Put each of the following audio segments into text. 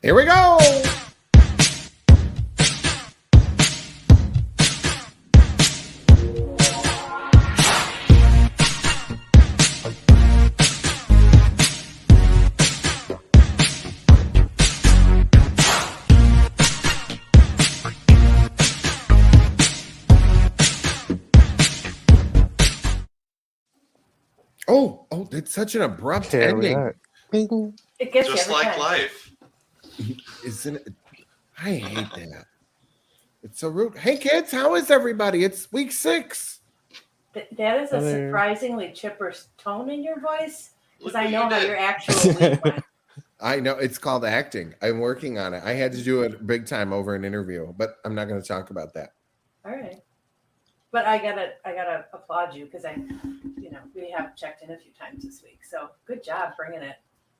Here we go. Oh, oh, it's such an abrupt Here ending. are. It gets Just like life. Isn't it? I hate that. It's so rude. Hey kids, how is everybody? It's week six. Th- that is a surprisingly chipper tone in your voice because I know how did. your actual week went. I know it's called acting. I'm working on it. I had to do it big time over an interview, but I'm not going to talk about that. All right. But I gotta, I gotta applaud you because I, you know, we have checked in a few times this week. So good job bringing it.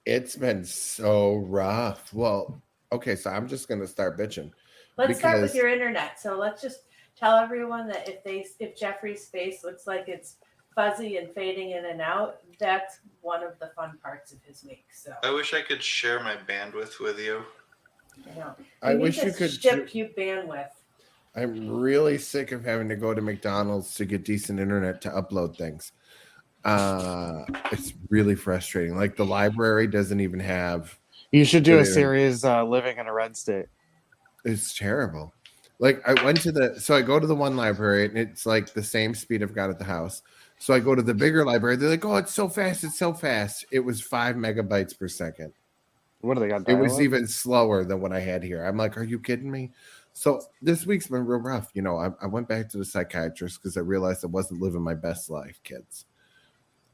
It's been so rough. Well, okay, so I'm just going to start bitching. Let's start with your internet. So let's just tell everyone that if they, if Jeffrey's face looks like it's fuzzy and fading in and out, that's one of the fun parts of his week. So I wish I could share my bandwidth with you. you know, I we wish you could. ship you bandwidth. I'm really sick of having to go to McDonald's to get decent internet to upload things. Uh, it's really frustrating. Like the library doesn't even have. You should do a series uh, living in a red state. It's terrible. Like I went to the so I go to the one library and it's like the same speed I've got at the house. So I go to the bigger library. They're like, "Oh, it's so fast! It's so fast!" It was five megabytes per second. What do they got? It was even slower than what I had here. I'm like, "Are you kidding me?" So this week's been real rough. You know, I, I went back to the psychiatrist because I realized I wasn't living my best life, kids.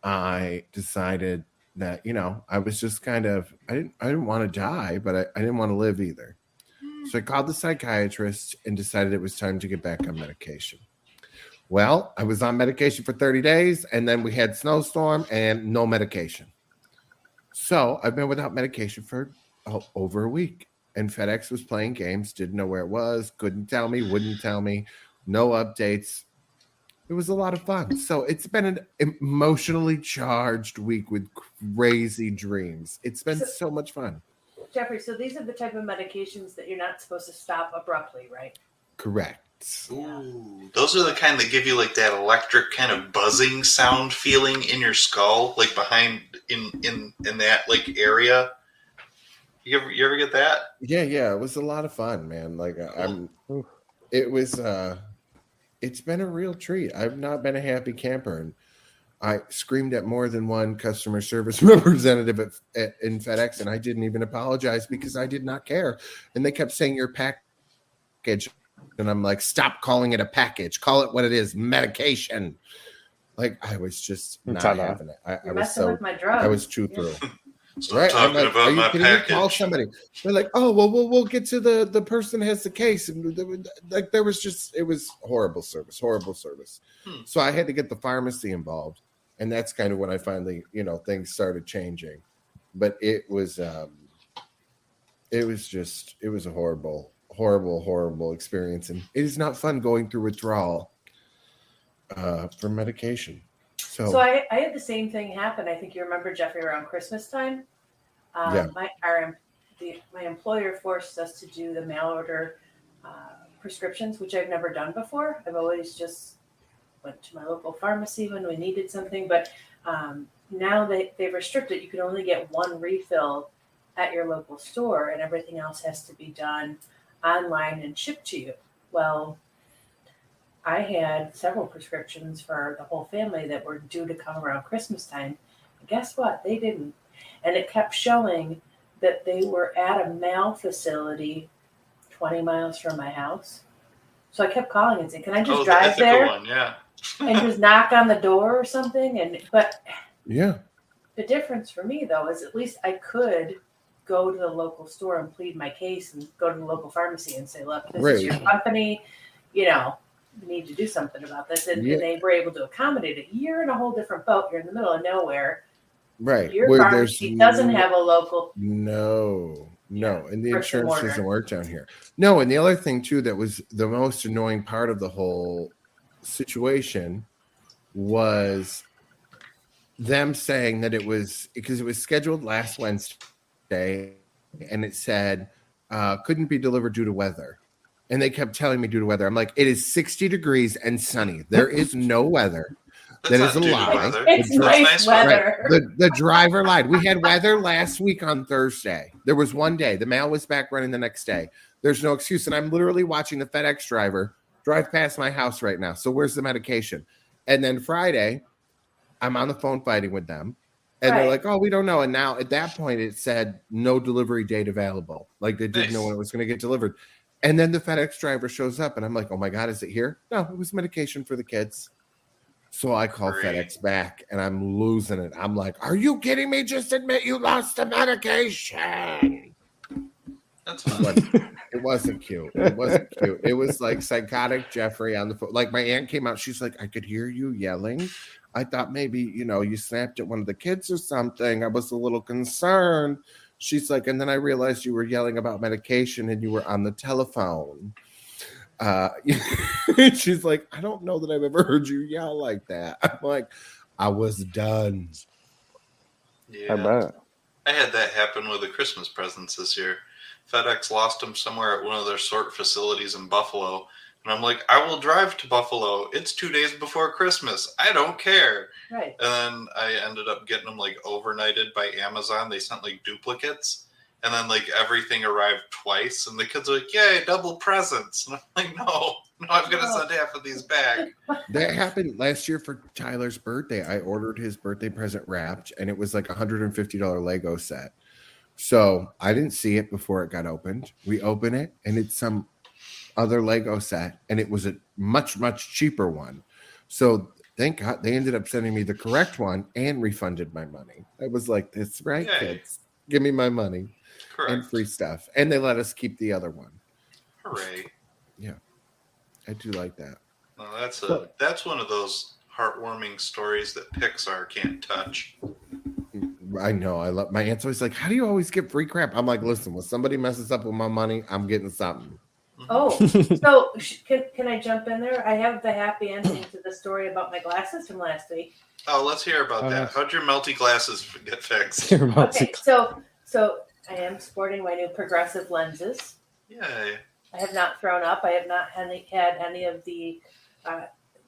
I decided that you know I was just kind of I didn't I didn't want to die, but I, I didn't want to live either. Hmm. So I called the psychiatrist and decided it was time to get back on medication. Well, I was on medication for 30 days, and then we had snowstorm and no medication. So I've been without medication for oh, over a week. And FedEx was playing games, didn't know where it was, couldn't tell me, wouldn't tell me, no updates. It was a lot of fun. So it's been an emotionally charged week with crazy dreams. It's been So- so much fun. Jeffrey, so these are the type of medications that you're not supposed to stop abruptly, right? Correct. Ooh, those are the kind that give you like that electric kind of buzzing sound feeling in your skull, like behind in in in that like area. You ever you ever get that? Yeah, yeah, it was a lot of fun, man. Like I- I'm it was uh it's been a real treat. I've not been a happy camper and I screamed at more than one customer service representative at, at, in FedEx and I didn't even apologize because I did not care. And they kept saying your package and I'm like stop calling it a package. Call it what it is, medication. Like I was just not Ta-da. having it. I, I was so with my drugs. I was too through. Stop Right. I'm talking like, about my me? Call somebody. They're like, oh well, we'll we'll get to the the person has the case, and there was- like there was just it was horrible service, horrible service. Hmm. So I had to get the pharmacy involved, and that's kind of when I finally, you know, things started changing. But it was, um it was just, it was a horrible, horrible, horrible experience, and it is not fun going through withdrawal uh, for medication. So, So I, I had the same thing happen. I think you remember Jeffrey around Christmas time. Um, Yeah. My our the, my employer forced us to do the mail order uh, prescriptions, which I've never done before. I've always just went to my local pharmacy when we needed something, but um, now they they've restricted. You can only get one refill at your local store, and everything else has to be done online and shipped to you. Well, I had several prescriptions for the whole family that were due to come around Christmas time. And guess what? They didn't. And it kept showing that they were at a mail facility 20 miles from my house. So I kept calling and saying, Can I just oh, drive ethical there one, yeah. and just knock on the door or something? And but yeah, the difference for me though is at least I could go to the local store and plead my case and go to the local pharmacy and say, look, this is your company, you know, need to do something about this. And, Yeah. and they were able to accommodate it. You're in a whole different boat. You're in the middle of nowhere. right. Your Where pharmacy doesn't no- have a local. No, no, and the insurance doesn't work down here. No, and the other thing too that was the most annoying part of the whole situation was them saying that it was because it was scheduled last Wednesday and it said uh, couldn't be delivered due to weather. And they kept telling me due to weather. I'm like, it is 60 degrees and sunny. There is no weather. That's That a lie. It's It's nice, nice weather. The, the driver lied. We had weather last week on Thursday. There was one day. The mail was back running the next day. There's no excuse. And I'm literally watching the FedEx driver drive past my house right now. So where's the medication? And then Friday, I'm on the phone fighting with them. And they're like, oh, we don't know. And now at that point, it said no delivery date available. Like they didn't know when it was going to get delivered. And then the FedEx driver shows up, and I'm like, oh my God, is it here? No, it was medication for the kids. So I call Great. FedEx back and I'm losing it. I'm like, are you kidding me? Just admit you lost the medication. That's It it wasn't cute. It wasn't cute. It was like psychotic Jeffrey on the phone. Like my aunt came out. She's like, I could hear you yelling. I thought maybe, you know, you snapped at one of the kids or something. I was a little concerned. She's like, and then I realized you were yelling about medication and you were on the telephone. Uh, she's like, I don't know that I've ever heard you yell like that. I'm like, I was done. Yeah. I bet. I had that happen with the Christmas presents this year. FedEx lost them somewhere at one of their sort facilities in Buffalo. And I'm like, I will drive to Buffalo. It's two days before Christmas. I don't care. Right. And then I ended up getting them like overnighted by Amazon. They sent like duplicates. And then like everything arrived twice. And the kids are like, Yay, double presents. And I'm like, No, no, I'm going to No. send half of these back. That happened last year for Tyler's birthday. I ordered his birthday present wrapped, and it was like a hundred and fifty dollar Lego set. So I didn't see it before it got opened. We open it, and it's some other Lego set, and it was a much much cheaper one. So thank God they ended up sending me the correct one and refunded my money. I was like, "That's right, Yay. kids. Give me my money and free stuff." And they let us keep the other one. Hooray. Yeah, I do like that. No, that's a that's one of those heartwarming stories that Pixar can't touch. I know. I love my aunt's always like, How do you always get free crap? I'm like, listen, when somebody messes up with my money, I'm getting something. Oh, so sh- can, can I jump in there? I have the happy ending to the story about my glasses from last week. Oh, let's hear about Oh, that. yes. How'd your melty glasses get fixed? You're Okay, so so I am sporting my new progressive lenses. Yay. I have not thrown up. I have not had any, had any of the uh,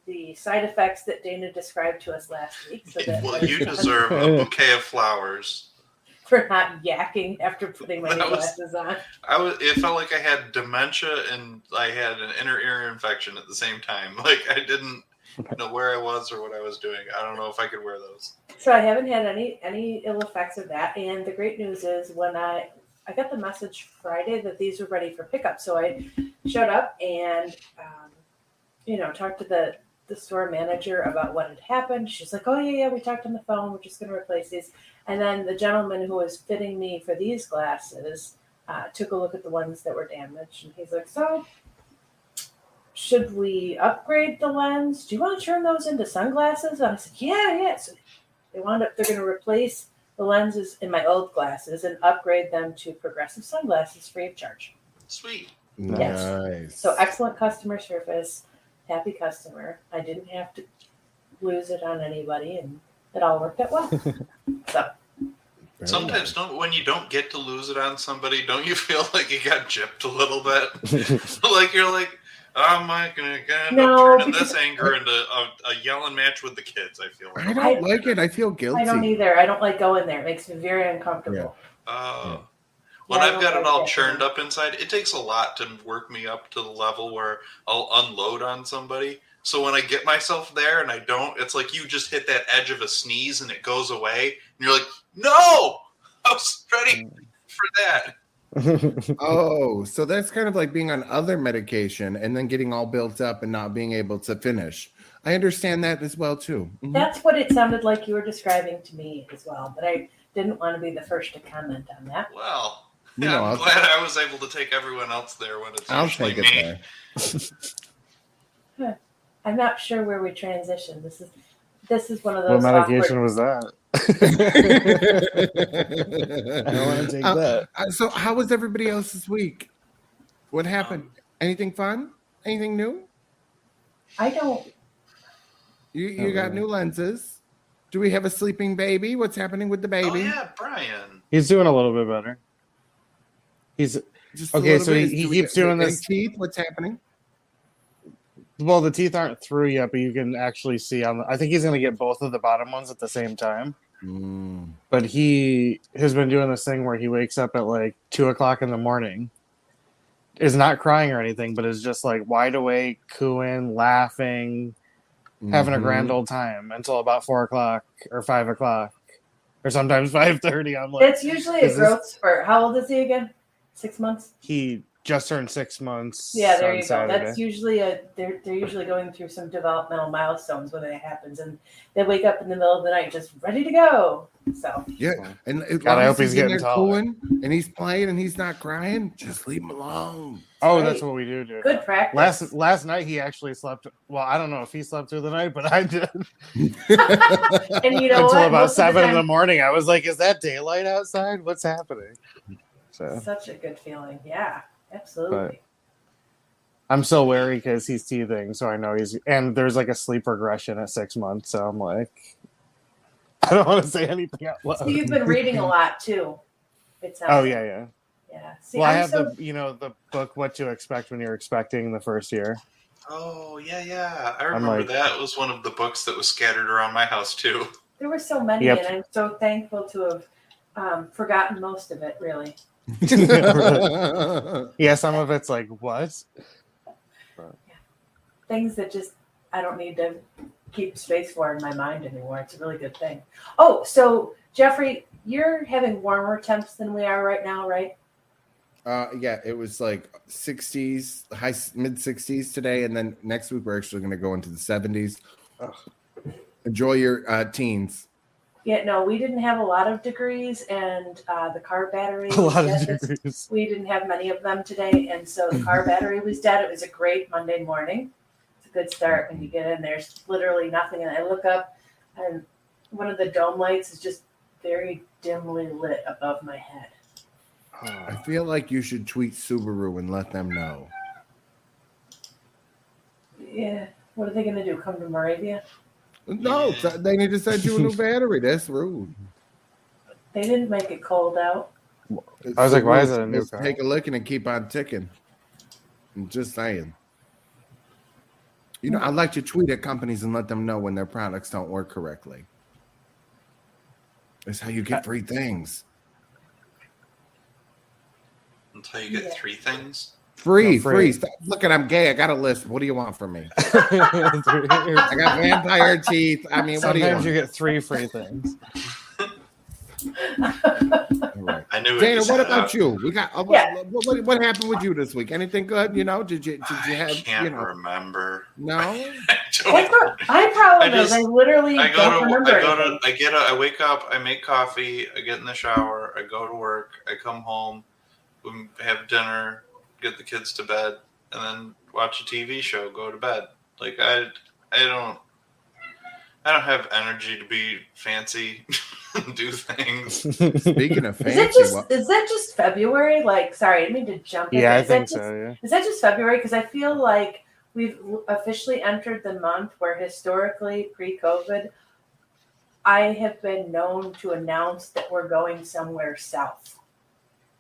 the side effects that Dana described to us last week. So that Well, you deserve a bouquet of flowers. For not yakking after putting my new was- glasses on. I was. It felt like I had dementia and I had an inner ear infection at the same time. Like I didn't know where I was or what I was doing. I don't know if I could wear those. So I haven't had any any ill effects of that. And the great news is when I I got the message Friday that these were ready for pickup. So I showed up and um, you know talked to the the store manager about what had happened. She's like, "Oh yeah, yeah, we talked on the phone. We're just going to replace these." And then the gentleman who was fitting me for these glasses uh, took a look at the ones that were damaged, and he's like, "So." Should we upgrade the lens? Do you want to turn those into sunglasses? And I said, Yeah, yeah. So they wound up, they're going to replace the lenses in my old glasses and upgrade them to progressive sunglasses free of charge. Sweet. Yes. So excellent customer service, happy customer. I didn't have to lose it on anybody, and it all worked out well. so Very Sometimes don't when you don't get to lose it on somebody, don't you feel like you got gypped a little bit? like you're like, oh my gonna end No, up turning this anger into a, a yelling match with the kids. I feel like I don't I- like it. I feel guilty. I don't either. I don't like going there. It makes me very uncomfortable. Oh. When Yeah, I I've got it all that churned up inside, it takes a lot to work me up to the level where I'll unload on somebody. So when I get myself there and I don't, it's like you just hit that edge of a sneeze and it goes away, and you're like, "No, I was ready for that." Oh, so that's kind of like being on other medication and then getting all built up and not being able to finish. I understand that as well too. Mhm. That's what it sounded like you were describing to me as well. But I didn't want to be the first to comment on that. Well, You yeah, know, I'm I'll, glad I was able to take everyone else there when it's I'll usually take it me. there. I'm not sure where we transitioned. This is this is one of those. what medication awkward- was that? I don't want to take Uh, that. Uh, so, how was everybody else's week? What happened? Anything fun? Anything new? I don't. You you Oh, got really? new lenses. Do we have a sleeping baby? What's happening with the baby? Oh yeah, Brian. He's doing a little bit better. He's Just Okay, so he- he keeps doing this- Teeth, what's happening? well, the teeth aren't through yet, but you can actually see on. The, I think he's going to get both of the bottom ones at the same time. Mm. But he has been doing this thing where he wakes up at like two o'clock in the morning, is not crying or anything, but is just like wide awake, cooing, laughing, having a grand old time until about four o'clock or five o'clock, or sometimes five thirty. I'm like, It's usually a Is this- growth spurt. How old is he again? Six months. he just turned six months. Yeah, there on you go. Saturday. That's usually a they're they're usually going through some developmental milestones when it happens, and they wake up in the middle of the night just ready to go. So Yeah, and as God, I hope as he's getting there taller. cooing and he's playing and he's not crying, just leave him alone. oh, Right. that's what we do. do. good practice. Last last night he actually slept. Well, I don't know if he slept through the night, but I did and you know until what? about Most of seven in the morning. I was like, "Is that daylight outside? What's happening?" So Such a good feeling. Yeah, absolutely. I'm so wary because he's teething, so I know he's and there's like a sleep regression at six months. So I'm like, I don't want to say anything out loud. So you've been reading a lot too. it sounds. Oh yeah, yeah. yeah. See, well, I I'm have so, the you know the book "What to Expect When You're Expecting" the first year. Oh yeah, yeah. I remember like- that was one of the books that was scattered around my house too. there were so many, Yep. and I'm so thankful to have um, forgotten most of it. Really, yeah, some of it's like what? things that just I don't need to keep space for in my mind anymore. It's a really good thing. Oh, so Jeffrey, you're having warmer temps than we are right now, right? Uh, yeah, it was like 60s, high mid 60s today, and then next week we're actually going to go into the 70s. Ugh. Enjoy your uh, teens. Yeah, no, we didn't have a lot of degrees, and uh, the car battery. A lot of dead this- degrees. We didn't have many of them today, and so the car battery was dead. It was a great Monday morning. It's a good start when you get in. There's literally nothing, and I look up, and one of the dome lights is just very dimly lit above my head. I feel like you should tweet Subaru and let them know. Yeah, what are they going to do? Come to Moravia? No, Yeah. they need to send you a new battery. That's rude. They didn't make it cold out. I was like, why is it a new Just car? Take a look and keep on ticking. I'm just saying. You know, I like to tweet at companies and let them know when their products don't work correctly. That's how you Uh, get free things. Until you get Yeah. three things. Free, No, free. free. Stop. Look at I'm gay. I got a list. What do you want from me? I got vampire teeth. I mean, what do you Sometimes want? you get three free things. All right. I knew Dana, what about you? We got uh, Yeah. what, what, what happened with you this week? Anything good? You know, did you did you I have can't you know? remember. No. I That's don't- my problem I is. I literally I don't go to remember I go anything. to I get up, I wake up, I make coffee, I get in the shower, I go to work, I come home, we have dinner, get the kids to bed, and then watch a TV show, go to bed. Like I I don't I don't have energy to be fancy do things. Speaking of fancy, Is fancy, it just what, is that just February? Like, sorry, I didn't mean to jump in. Yeah, I Is that think just- so. Yeah. Is that just February? Because I feel like we've officially entered the month where historically, pre-COVID, I have been known to announce that we're going somewhere south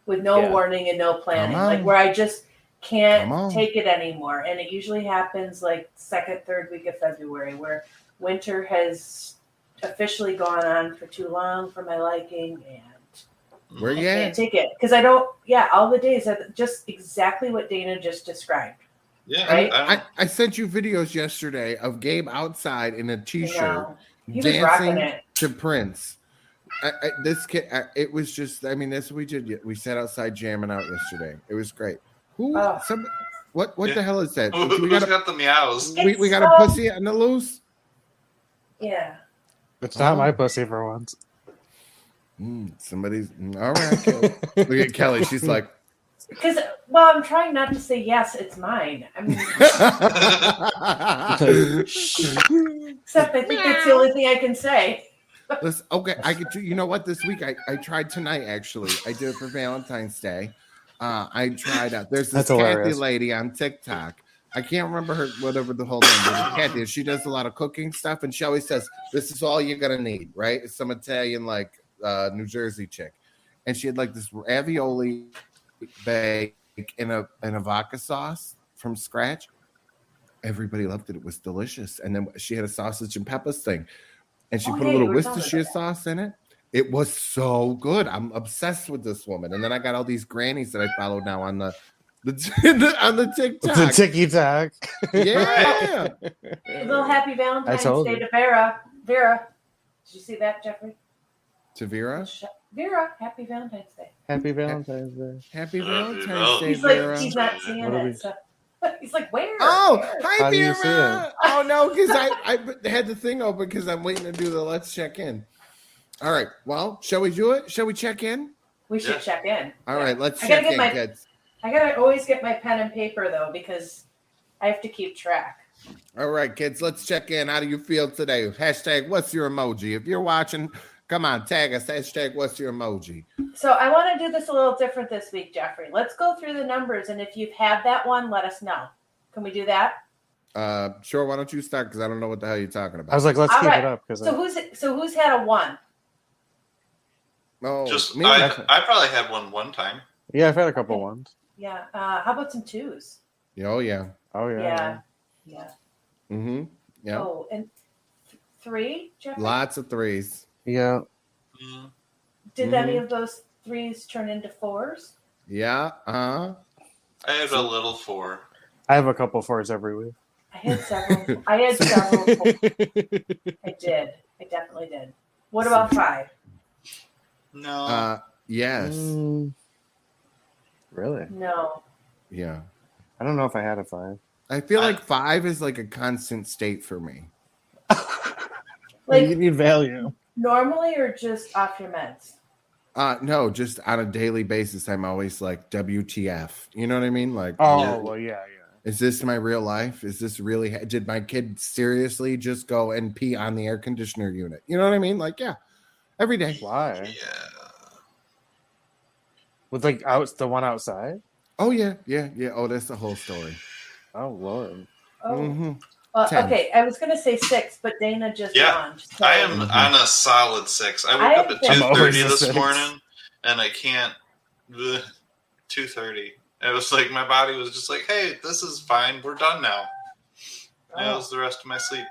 with no Yeah. warning and no planning, like where I just can't take it anymore. And it usually happens like second, third week of February, where winter has officially gone on for too long for my liking and where I you can't at? take it because I don't. Yeah, all the days are just exactly what Dana just described. Yeah, Right? I, I, I sent you videos yesterday of Gabe outside in a You t-shirt know, he was rocking dancing it. to Prince. I, I, this kid, I, it was just. I mean, this we did. We sat outside jamming out yesterday. It was great. Who? Oh. Some, what? What Yeah. the hell is that? Who- we who's got a, got the meows? we, we got a pussy on the loose. Yeah, It's not my pussy for once. Mm, somebody's mm, all right. Kelly. Look at Kelly. She's like. because well, I'm trying not to say yes. It's mine. I mean, except I think that's the only thing I can say. Listen, okay, I could do. You know what? This week I, I tried tonight. Actually, I did it for Valentine's Day. Uh, I tried out. There's this That's Kathy hilarious. lady on TikTok. I can't remember her whatever the whole name is. Kathy. She does a lot of cooking stuff, and she always says, "This is all you're gonna need." Right? It's some Italian like uh, New Jersey chick, and she had like this ravioli bake in a in a vodka sauce from scratch. Everybody loved it. It was delicious. And then she had a sausage and peppers thing, and she Oh, put yeah, a little were telling me Worcestershire sauce in it. It was so good. I'm obsessed with this woman. And then I got all these grannies that I follow now on the, the on the TikTok. The ticky tack. yeah. A little happy Valentine's told Day you. to Vera. Vera, did you see that, Jeffrey? To Vera. Vera, happy Valentine's Day. Happy Valentine's Day. Happy Happy Valentine's Day, He's like, Vera. he's not seeing What do we- it. So. He's like, where? Oh, Where? hi How do you Vera. Oh no, because I, I had the thing open because I'm waiting to do the let's check in. All right. Well, shall we do it? Shall we check in? We should Yeah. check in. All Yeah. right, let's I check in, my- kids. I gotta always get my pen and paper though because I have to keep track. All right, kids, let's check in. How do you feel today? Hashtag what's your emoji? If you're watching, come on, tag us. Hashtag what's your emoji? So I want to do this a little different this week, Jeffrey. Let's go through the numbers, and if you've had that one, let us know. Can we do that? Uh, sure. Why don't you start? Because I don't know what the hell you're talking about. I was like, let's All keep right. it up because So who's so who's had a one? oh, Just me? I, I probably had one one time. yeah, I've had a couple ones. Yeah. Uh, how about some twos? oh yeah. Oh yeah. Yeah. Yeah. Mm-hmm. Yeah. Oh, and th- three, Jeffrey. Lots of threes. Yeah. Mm, Did Mhm. any of those threes turn into fours? Yeah. Uh huh. I had a little four. I have a couple fours every week. I had several. I had several. fours. I did. I definitely did. What about five? No. Uh, yes. Mm, really? No. Yeah. I don't know if I had a five. I feel I- like five is like a constant state for me. Like you need value. Normally, or just off your meds? Uh no, just on a daily basis, I'm always like WTF. You know what I mean? Like, Oh Yeah. well, yeah, yeah. is this my real life? Is this really? Did my kid seriously just go and pee on the air conditioner unit? You know what I mean? Like, yeah, every day. Why? yeah. With like out the one outside? Oh yeah, yeah, yeah. Oh, that's the whole story. Oh lord. Oh, Mhm. Uh, ten. okay. I was gonna say six, but Dana just Yeah, launched. so- I am on a solid six. I I woke up at been- two I'm always thirty a this six. morning, and I can't. Two thirty. It was like my body was just like, "Hey, this is fine. We're done now." That was the rest of my sleep.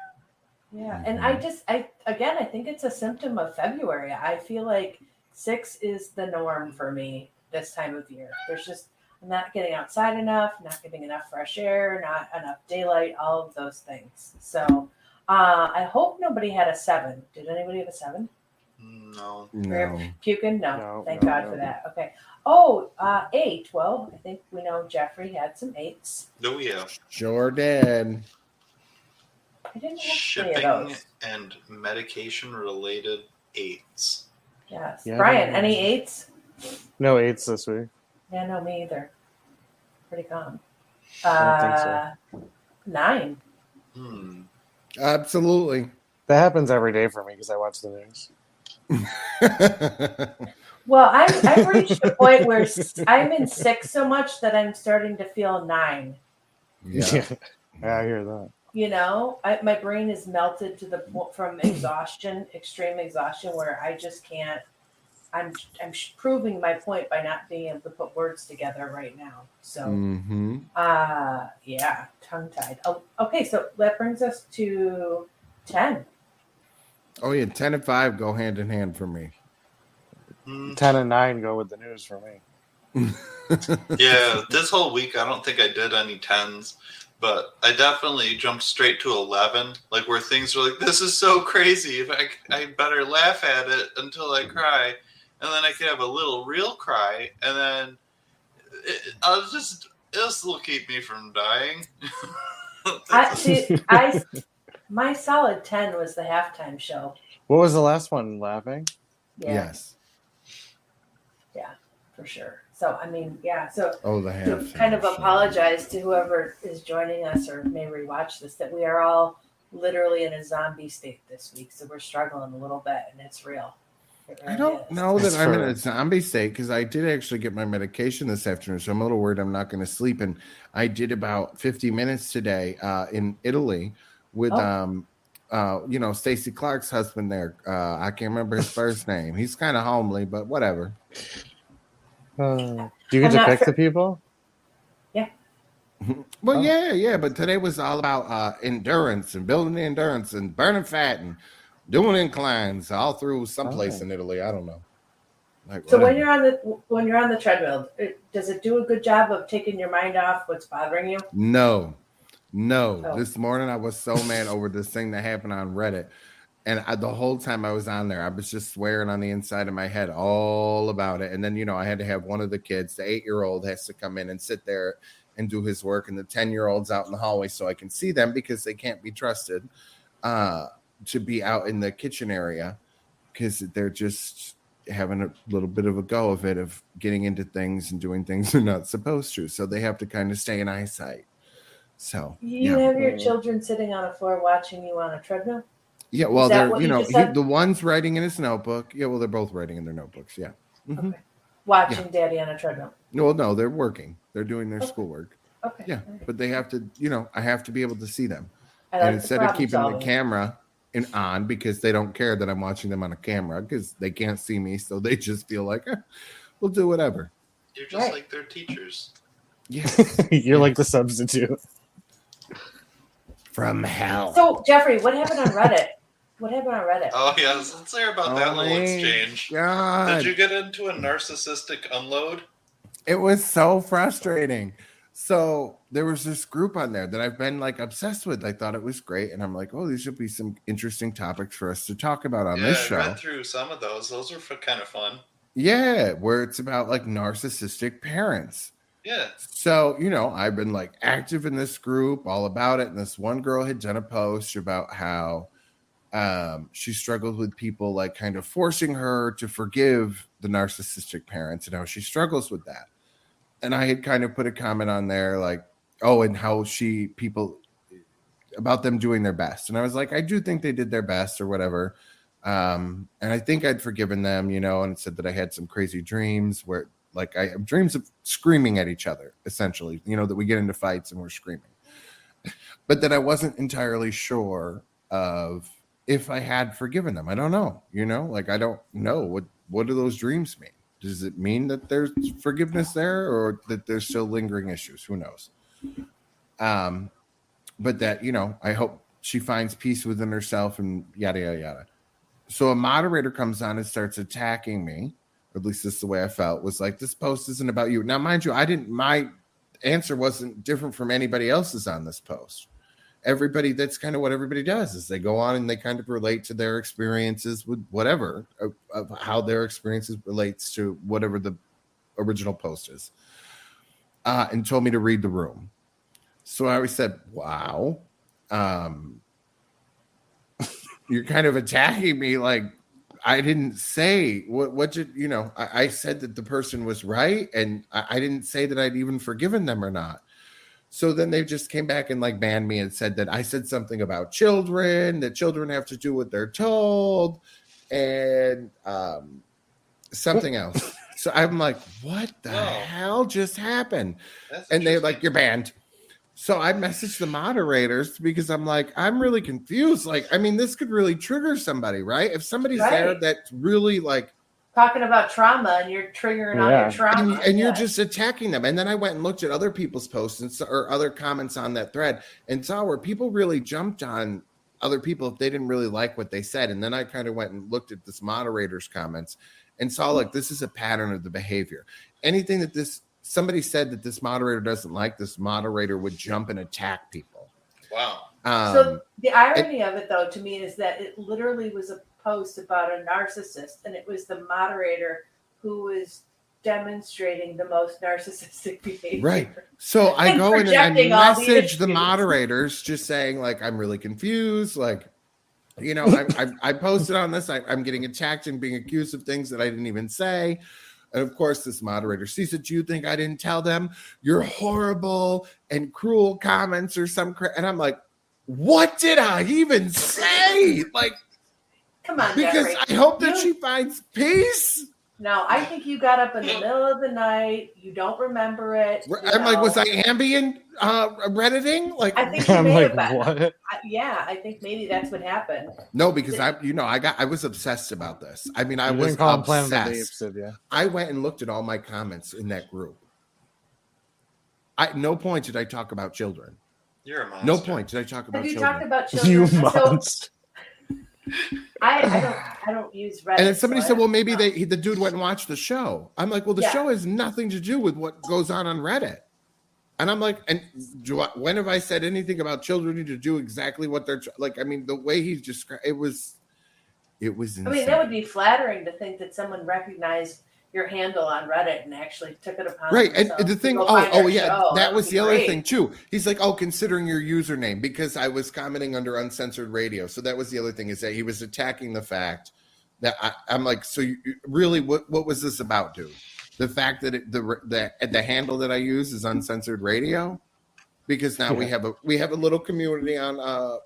yeah, and I just, I again, I think it's a symptom of February. I feel like six is the norm for me this time of year. There's just I'm not getting outside enough, not getting enough fresh air, not enough daylight, all of those things. So uh, I hope nobody had a seven. Did anybody have a seven? No. No. Puking? No. No, Thank no, God no. for that. Okay. Oh, uh, eight. Well, I think we know Jeffrey had some eights. Oh yeah. Sure did. I didn't have any of Shipping those. and medication related aids. Yes. Yeah, Brian, any eights? No eights this week. Yeah, no, me either. Pretty calm. don't think so. Uh, Nine. Hmm. Absolutely. That happens every day for me because I watch the news. Well, I've, I've reached a point where I'm in six so much that I'm starting to feel nine. yeah. yeah, I hear that. You know, I, my brain is melted to the point from exhaustion, extreme exhaustion, where I just can't. I'm I'm proving my point by not being able to put words together right now. So, hmm uh, yeah, tongue tied. Oh, okay, so that brings us to ten. Oh yeah, ten and five go hand in hand for me. Hmm. Ten and nine go with the news for me. Yeah, this whole week I don't think I did any tens, but I definitely jumped straight to eleven, like where things were like, "This is so crazy. If I, I better laugh at it until I cry, and then I could have a little real cry, and then it, I'll just this will keep me from dying." I see. I my solid ten was the halftime show. What was the last one? Laughing. Yeah, Yes. Yeah, for sure. So I mean, yeah. So Oh, the half. kind of apologize to whoever is joining us or may rewatch this that we are all literally in a zombie state this week. So we're struggling a little bit, and it's real. It I don't know that It's I'm in a zombie state because I did actually get my medication this afternoon, so I'm a little worried I'm not going to sleep. And I did about 50 minutes today uh, in Italy with, Oh. um, uh, you know, Stacy Clark's husband. There, uh, I can't remember his first name. He's kind of homely, but whatever. Uh, do you get I'm to pick sure- the people? Yeah. well, Oh. yeah, yeah, but today was all about uh, endurance and building endurance and burning fat and doing inclines all through someplace Oh. in Italy. I don't know. Like, So when you're on the when you're on the treadmill, it, does it do a good job of taking your mind off what's bothering you? No, no. Oh. This morning I was so mad over this thing that happened on Reddit. And I, the whole time I was on there, I was just swearing on the inside of my head all about it. And then, you know, I had to have one of the kids, the eight year old, has to come in and sit there and do his work. And the 10 year old's out in the hallway so I can see them because they can't be trusted uh, to be out in the kitchen area because they're just having a little bit of a go of it of getting into things and doing things they're not supposed to. So they have to kind of stay in eyesight. So You yeah, have your children sitting on a floor watching you on a treadmill. yeah. Well, they're you know he, the one's writing in his notebook. Yeah, well, they're both writing in their notebooks. Yeah. Mhm. Okay. Watching daddy on a treadmill. No, no, they're working. They're doing their Okay. schoolwork. Okay. Yeah, but they have to. You know, I have to be able to see them. Like and instead of keeping solving. the camera in on because they don't care that I'm watching them on a camera because they can't see me, so they just feel like eh, we'll do whatever. You're just Right. like their teachers. Yeah, You're like the substitute. from hell. So Jeffrey, what happened on Reddit? what happened on Reddit? Oh yes, let's hear about that Oh little exchange. God, Did you get into a narcissistic unload? it was so frustrating. So there was this group on there that I've been like obsessed with. I thought it was great, and I'm like, oh, these should be some interesting topics for us to talk about on yeah, this I show. read through some of those. Those are kind of fun. Yeah, where it's about like narcissistic parents. Yeah. So, you know, I've been like active in this group, all about it. And this one girl had done a post about how um, she struggled with people like kind of forcing her to forgive the narcissistic parents and how she struggles with that. And I had kind of put a comment on there like, oh, and how she, people, about them doing their best. And I was like, I do think they did their best or whatever. Um, and I think I'd forgiven them, you know, and said that I had some crazy dreams where like I have dreams of screaming at each other, essentially, you know, that we get into fights and we're screaming. But that I wasn't entirely sure of if I had forgiven them. I don't know, you know, like I don't know what what do those dreams mean? Does it mean that there's forgiveness there or that there's still lingering issues? Who knows? Um, but that, you know, I hope she finds peace within herself and yada yada yada. So a moderator comes on and starts attacking me or at least this is the way I felt, was like, this post isn't about you. Now, mind you, I didn't, my answer wasn't different from anybody else's on this post. Everybody, that's kind of what everybody does is they go on and they kind of relate to their experiences with whatever, of, how their experiences relates to whatever the original post is. Uh, and told me to read the room. So I always said, wow. Um, you're kind of attacking me like I didn't say what what did you know I, I said that the person was right and I, I didn't say that I'd even forgiven them or not. So then they just came back and like banned me and said that I said something about children, that children have to do what they're told, and um, something else. So I'm like, what the Wow. hell just happened? That's and they're like, "You're banned." So I messaged the moderators because I'm like, I'm really confused. Like, I mean, this could really trigger somebody, right? If somebody's there Right. that's really like, Talking about trauma and you're triggering all your trauma. and, and you're Yeah. just attacking them. And then I went and looked at other people's posts and saw, or other comments on that thread and saw where people really jumped on other people if they didn't really like what they said. And then I kind of went and looked at this moderator's comments and saw like this is a pattern of the behavior. Anything that this somebody said that this moderator doesn't like, this moderator would jump and attack people. Wow. Um, so the irony of it, though, to me, is that it literally was a post about a narcissist, and it was the moderator who was demonstrating the most narcissistic behavior. Right. So I go in and I all the message the moderators just saying like I'm really confused. Like, you know, I, I, I posted on this. I, I'm getting attacked and being accused of things that I didn't even say. And of course, this moderator sees it. You think I didn't tell them your horrible and cruel comments or some cra-. and I'm like, what did I even say? Like, Come on, because Jeffrey. I hope that You- she finds peace. No, I think you got up in the middle of the night. You don't remember it. I'm like, was know. I Ambien uh, redditing? Like, I think I'm like, what? I, yeah, I think maybe that's what happened. no, because I, you know, I got, I was obsessed about this. I mean, I You was didn't call him the obsessed. Apes, did? I went and looked at all my comments in that group. I at no point did I talk about children. You're a monster. No point did I talk about children. Have you children. talked about You children? So monster. I, I don't I don't use Reddit. and then somebody so said, "Well, maybe they he, the dude went and watched the show." I'm like, "Well, the Yeah. show has nothing to do with what goes on on Reddit." And I'm like, "And do I, when have I said anything about children need to do exactly what they're like?" I mean, the way he's described it was, it was. I mean, that would be flattering to think that someone recognized your handle on Reddit and actually took it upon right and the thing oh oh yeah show. that was be the other thing too. He's like oh considering your username because i was commenting under uncensored radio. So that was the other thing is that he was attacking the fact that I, i'm like so you, you- really what what was this about dude? The fact that it, the the the handle that i use is uncensored radio? Because now we have a we have a little community on uh,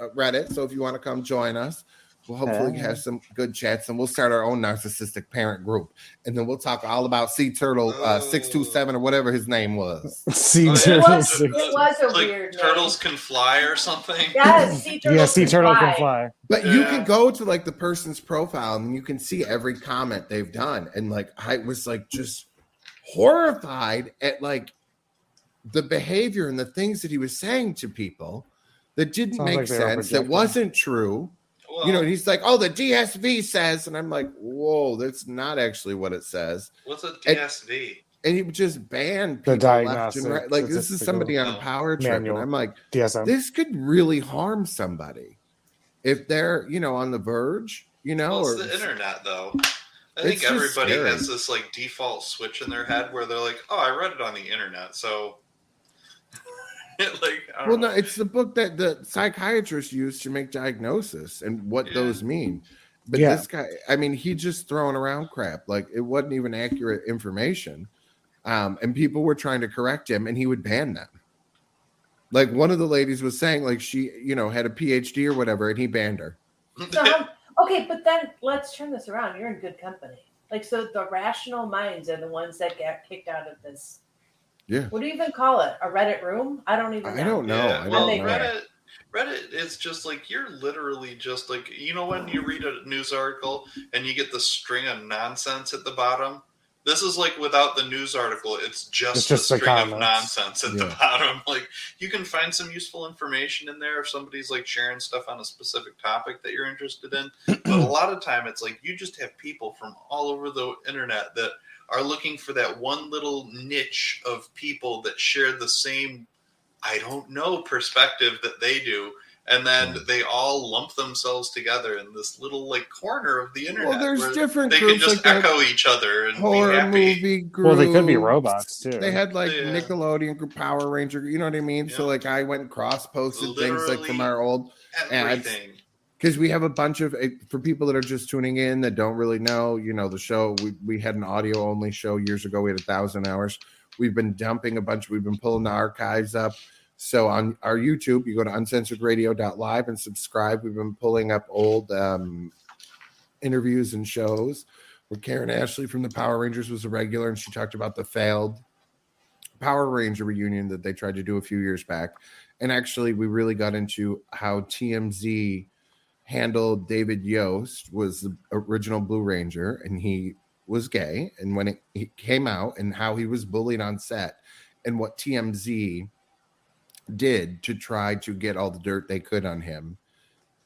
uh reddit. So if you want to come join us we'll hopefully Yeah. have some good chats and we'll start our own narcissistic parent group and then we'll talk all about sea turtle uh, 627 or whatever his name was Sea Oh, yeah. turtle was- it was a like weird name. turtles can fly or something. Yes, sea turtle. Yeah, sea turtle can fly. But you can go to like the person's profile and you can see every comment they've done. And like I was like just horrified at like the behavior and the things that he was saying to people that didn't Sounds make like sense, that wasn't true. Well, you know, and he's like, Oh, the DSV says, and I'm like, Whoa, that's not actually what it says. what's a DSV? And he would just ban The people left and right. Like this is somebody on a power trip. And. I'm like, DSM. this could really harm somebody if they're you know on the verge you know Well, or it's the internet, though. I think everybody scary. has this like default switch in their head where they're like, "Oh, I read it on the internet," so like, I well know. no it's the book that the psychiatrists use to make diagnosis and what Yeah. those mean but Yeah. this guy i mean he just throwing around crap like it wasn't even accurate information um, and people were trying to correct him and he would ban them like one of the ladies was saying like she you know had a phd or whatever and he banned her So how, okay, but then let's turn this around. You're in good company. Like, so the rational minds are the ones that got kicked out of this. Yeah. What do you even call it? A Reddit room? I don't even know. i don't know Yeah, i well, don't know Reddit, Reddit is just like you're literally just like you know when you read a news article and you get the string of nonsense at the bottom. This is like without the news article, it's just, It's just a string of nonsense at the bottom. Like you can find some useful information in there if somebody's like sharing stuff on a specific topic that you're interested in. but a lot of time, it's like you just have people from all over the internet that are looking for that one little niche of people that share the same I don't know perspective that they do. And then they all lump themselves together in this little like corner of the internet well there's where different they can groups just like echo each other and be horror happy. movie group. Well, they could be robots too. They had like Yeah. Nickelodeon group Power Ranger, you know what I mean? So like I went and cross posted things like from our old ads. Because we have a bunch of eh, for people that are just tuning in that don't really know, you know, the show. We we had an audio only show years ago. We had a thousand hours. We've been dumping a bunch. We've been pulling the archives up. So on our YouTube, you go to uncensoredradio.live and subscribe. We've been pulling up old um, interviews and shows where Karan Ashley from the Power Rangers was a regular and she talked about the failed Power Ranger reunion that they tried to do a few years back. And actually, we really got into how TMZ handled David Yost was the original Blue Ranger and he was gay and when it he came out and how he was bullied on set and what TMZ did to try to get all the dirt they could on him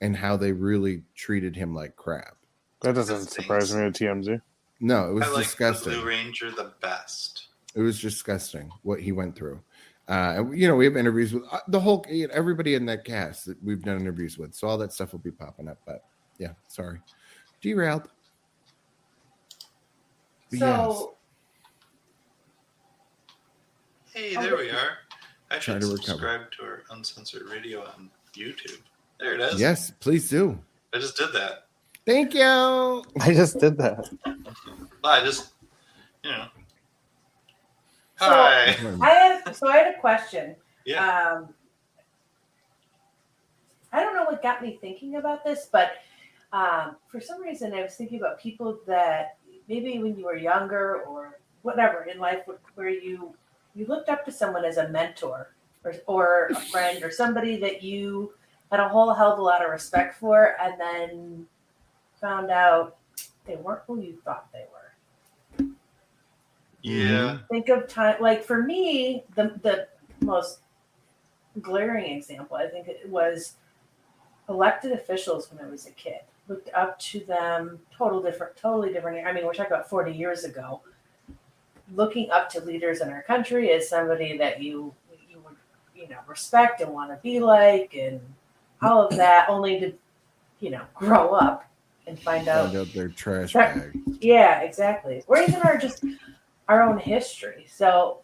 and how they really treated him like crap. that doesn't surprise me with TMZ. No, it was I like disgusting. the Blue Ranger the best. It was disgusting what he went through. Uh, and you know, we have interviews with uh, the whole everybody in that cast that we've done interviews with. So all that stuff will be popping up. But yeah, sorry, derailed. But So Hey, Oh, there we are. I Try should to recover. subscribe to our uncensored radio on YouTube. There it is. yes, please do. I just did that. Thank you. I just did that. I just, you know. So- Hi. I had so I had a question. Yeah. Um, I don't know what got me thinking about this, but um, for some reason I was thinking about people that maybe when you were younger or whatever in life where you you looked up to someone as a mentor or, or a friend or somebody that you had a whole hell of a lot of respect for and then found out they weren't who you thought they were. Yeah. Mm-hmm. think of time like for me the the most glaring example i think it was elected officials when i was a kid. Looked up to them total different totally different i mean we're talking about 40 years ago looking up to leaders in our country as somebody that you you would you know respect and want to be like and all of that only to you know grow up and find out Find out their trash That- bag. yeah, exactly. Or even our just our own history. So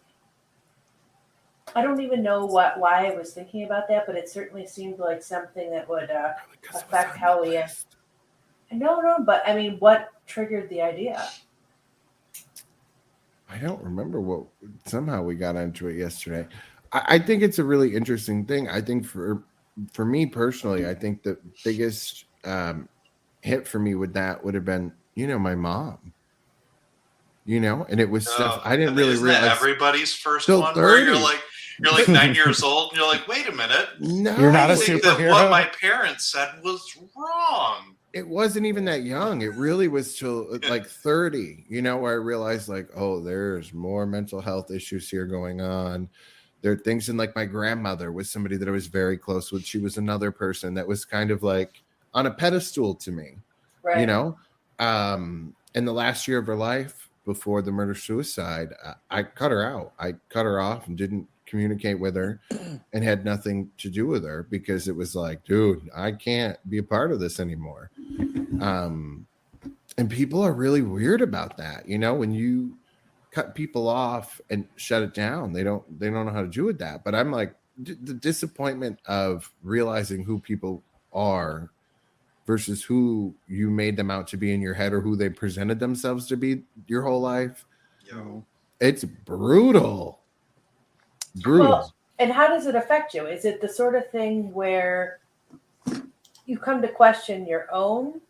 I don't even know what why I was thinking about that, but it certainly seemed like something that would. uh Because it was affect how the we- list. No, no, but I mean, what triggered the idea? I don't remember what. Somehow we got into it yesterday. I, I think it's a really interesting thing. I think for for me personally, I think the biggest um, hit for me with that would have been, you know, my mom. You know, and it was stuff Oh, I didn't really isn't realize. that everybody's first Till one where you're like you're like nine years old and you're like, wait a minute. no, You're not I a think that superhero. what my parents said was wrong. It wasn't even that young. It really was till uh, like 30, you know, where I realized like, oh, there's more mental health issues here going on. There are things in like my grandmother was somebody that I was very close with. She was another person that was kind of like on a pedestal to me, Right. you know. Um, in the last year of her life before the murder suicide, I, I cut her out. I cut her off and didn't communicate with her and had nothing to do with her because it was like, dude, I can't be a part of this anymore. Um, and people are really weird about that. You know, when you cut people off and shut it down, they don't they don't know how to do with that. But I'm like d- the disappointment of realizing who people are versus who you made them out to be in your head or who they presented themselves to be your whole life. Yo. It's brutal. Well, and how does it affect you? Is it the sort of thing where you come to question your own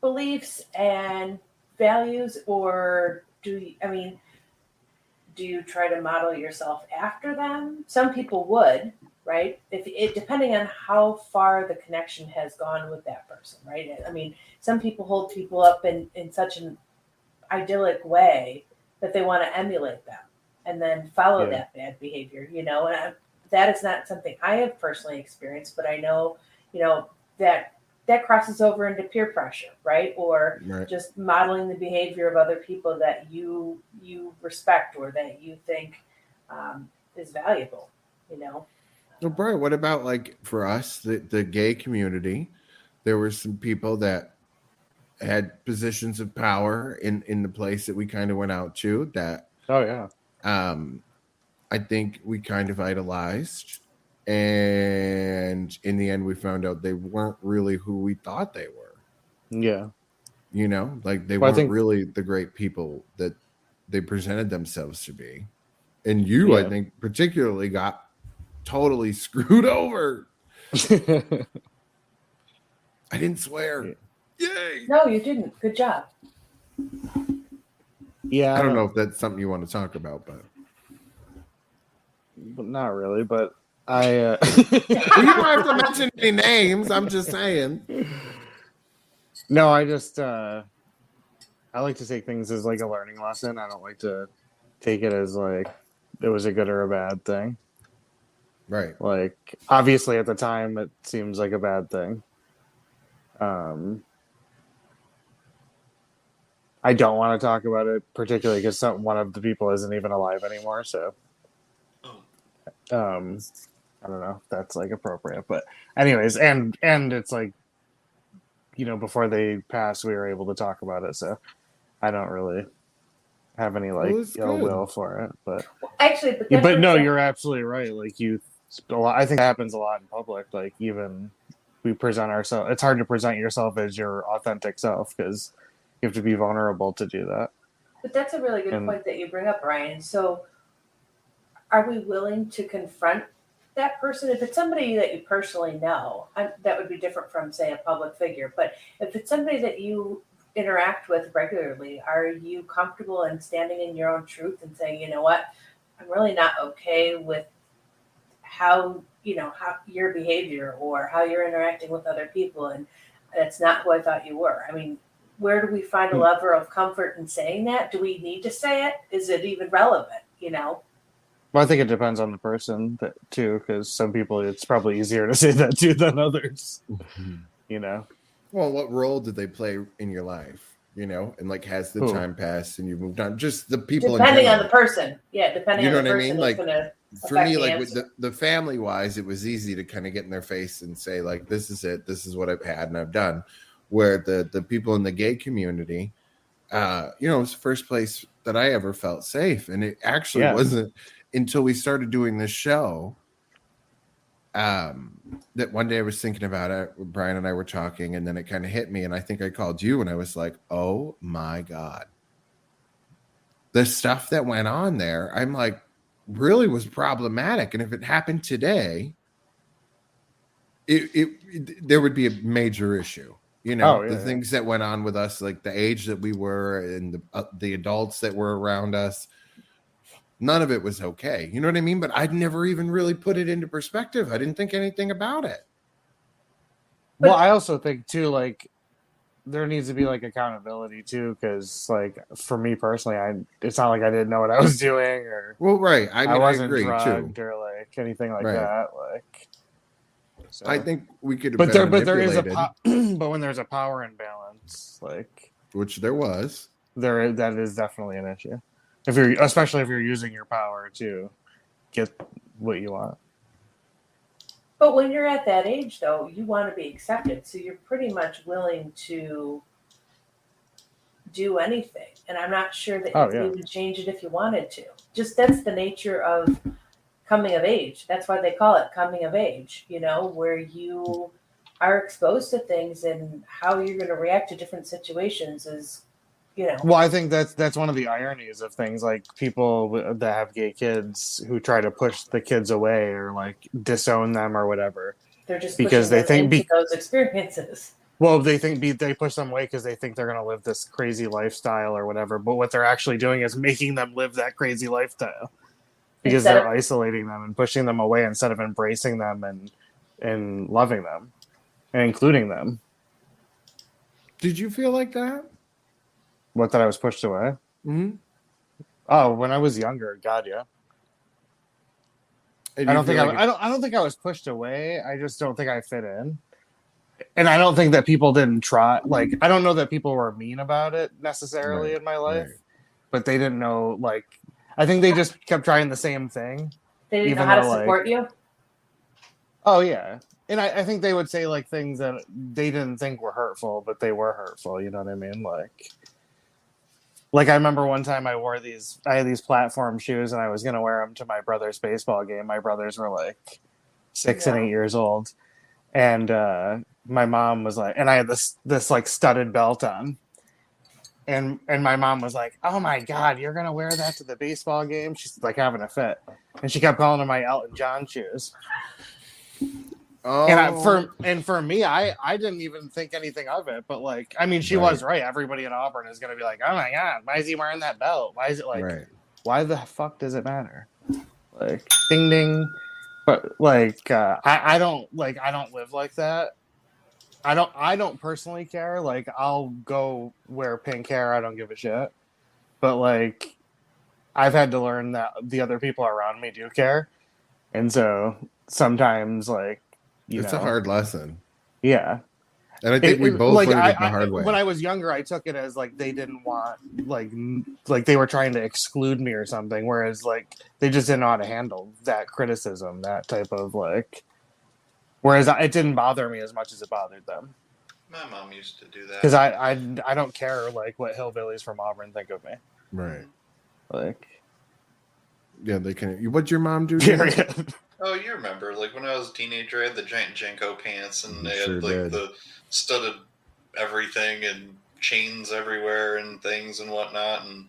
beliefs and values, or do you, I mean, do you try to model yourself after them? Some people would, right? If it depending on how far the connection has gone with that person, right? I mean, some people hold people up in in such an idyllic way that they want to emulate them and then follow Yeah. that bad behavior, you know. And I, that is not something I have personally experienced, but I know, you know, that that crosses over into peer pressure, right? Or right. just modeling the behavior of other people that you you respect or that you think um, is valuable, you know. Well, Brian, what about like for us, the, the gay community? There were some people that had positions of power in in the place that we kind of went out to that Oh yeah. Um I think we kind of idolized. And in the end we found out they weren't really who we thought they were. Yeah. You know, like they Well, weren't think- really the great people that they presented themselves to be. And you, I think, particularly got totally screwed over. I didn't swear. Yay. No, you didn't. Good job. Yeah. I don't know if that's something you want to talk about, but but Not really, but I. Uh, you don't have to mention any names. I'm just saying. no, I just. uh I like to take things as like a learning lesson. I don't like to take it as like it was a good or a bad thing. Right. Like obviously at the time it seems like a bad thing. Um I don't want to talk about it particularly because some one of the people isn't even alive anymore, so Oh. um I don't know if that's like appropriate. But anyways, and and it's like you know, before they passed we were able to talk about it, so I don't really have any like Well, ill good. will for it. But Actually, but, but no, brings you're absolutely right. Like you, a lot, I think that happens a lot in public. Like even we present ourselves. It's hard to present yourself as your authentic self because you have to be vulnerable to do that. But that's a really good And- point that you bring up, Ryan. So, are we willing to confront that person? If it's somebody that you personally know, I, that would be different from, say, a public figure. But if it's somebody that you interact with regularly, are you comfortable in standing in your own truth and saying, you know what, I'm really not okay with how you know how your behavior or how you're interacting with other people, and that's not who I thought you were. I mean, where do we find a Hmm. level of comfort in saying that? Do we need to say it? Is it even relevant? You know. Well, I think it depends on the person that, too, because some people it's probably easier to say that to than others. You know, Well, what role did they play in your life? You know, and like has the Who? time passed and you've moved on? Just the people. depending on the person, yeah, depending You know on the what I person, mean? Like, for me, like with the, the family wise, it was easy to kind of get in their face and say, like, this is it, this is what I've had and I've done. Where the the people in the gay community, uh, you know, it was the first place that I ever felt safe. And it actually Yeah. wasn't until we started doing this show. Um, that one day I was thinking about it. Brian and I were talking, and then it kind of hit me, and I think I called you, and I was like, "Oh my god!" The stuff that went on there, I'm like, really was problematic. And if it happened today, it, it, it- there would be a major issue. You know, Oh, yeah, the yeah. things that went on with us, like the age that we were and the uh, the adults that were around us. None of it was okay. You know what I mean? But I'd never even really put it into perspective. I didn't think anything about it. well, I also think too, like there needs to be like accountability too, because like for me personally, I it's not like I didn't know what I was doing or Well, right. I I, mean, I, wasn't agree too. drugged or like anything like Right. that. Like, so. I think we could but there, but there is a, manipulated, po- but when there's a power imbalance, like which there was. there, that is definitely an issue. If you're, especially if you're using your power to get what you want. But when you're at that age, though, you want to be accepted. So you're pretty much willing to do anything. And I'm not sure that Oh, you yeah. would change it if you wanted to. Just that's the nature of coming of age. That's why they call it coming of age, you know, where you are exposed to things and how you're going to react to different situations is, you know, Well, I think that's that's one of the ironies of things like people that have gay kids who try to push the kids away or like disown them or whatever. they're just because they think be- those experiences. Well, they think be, they push them away because they think they're going to live this crazy lifestyle or whatever. But what they're actually doing is making them live that crazy lifestyle because Instead they're of- isolating them and pushing them away instead of embracing them and and loving them and including them. Did you feel like that? What that I was pushed away? Mm-hmm. Oh, when I was younger, God, yeah. I don't think I, I don't I don't think I was pushed away. I just don't think I fit in. And I don't think that people didn't try like I don't know that people were mean about it necessarily Right, in my life, right. but they didn't know like I think they just kept trying the same thing. They didn't Even know how to though, like- support you. Oh yeah. And I, I think they would say like things that they didn't think were hurtful, but they were hurtful, you know what I mean? Like like I remember one time I wore these I had these platform shoes and I was gonna wear them to my brother's baseball game. My brothers were like six and eight years old. And uh my mom was like and I had this this like studded belt on. And and my mom was like, Oh my god, you're gonna wear that to the baseball game? She's like having a fit. And she kept calling them my Elton John shoes Oh, and I, for and for me, I I didn't even think anything of it. But like, I mean, she Right. was right. Everybody in Auburn is going to be like, "Oh my god, why is he wearing that belt? Why is it like? right. Why the fuck does it matter? Like, ding ding." But like, uh, I I don't like I don't live like that. I don't I don't personally care. Like, I'll go wear pink hair. I don't give a shit. But like, I've had to learn that the other people around me do care, and so sometimes like. You it's know, a hard lesson, yeah. and I think It- we both like, learned I, it the I- hard way. When I was younger, I took it as like they didn't want like like they were trying to exclude me or something. Whereas like they just didn't know how to handle that criticism, that type of like. Whereas I- it didn't bother me as much as it bothered them My mom used to do that. because I, I I don't care like what hillbillies from Auburn think of me. right? Like Yeah, they can. What'd your mom do? period. Oh, you remember? Like when I was a teenager, I had the giant JNCO pants, and they sure had like did. the studded everything and chains everywhere and things and whatnot. And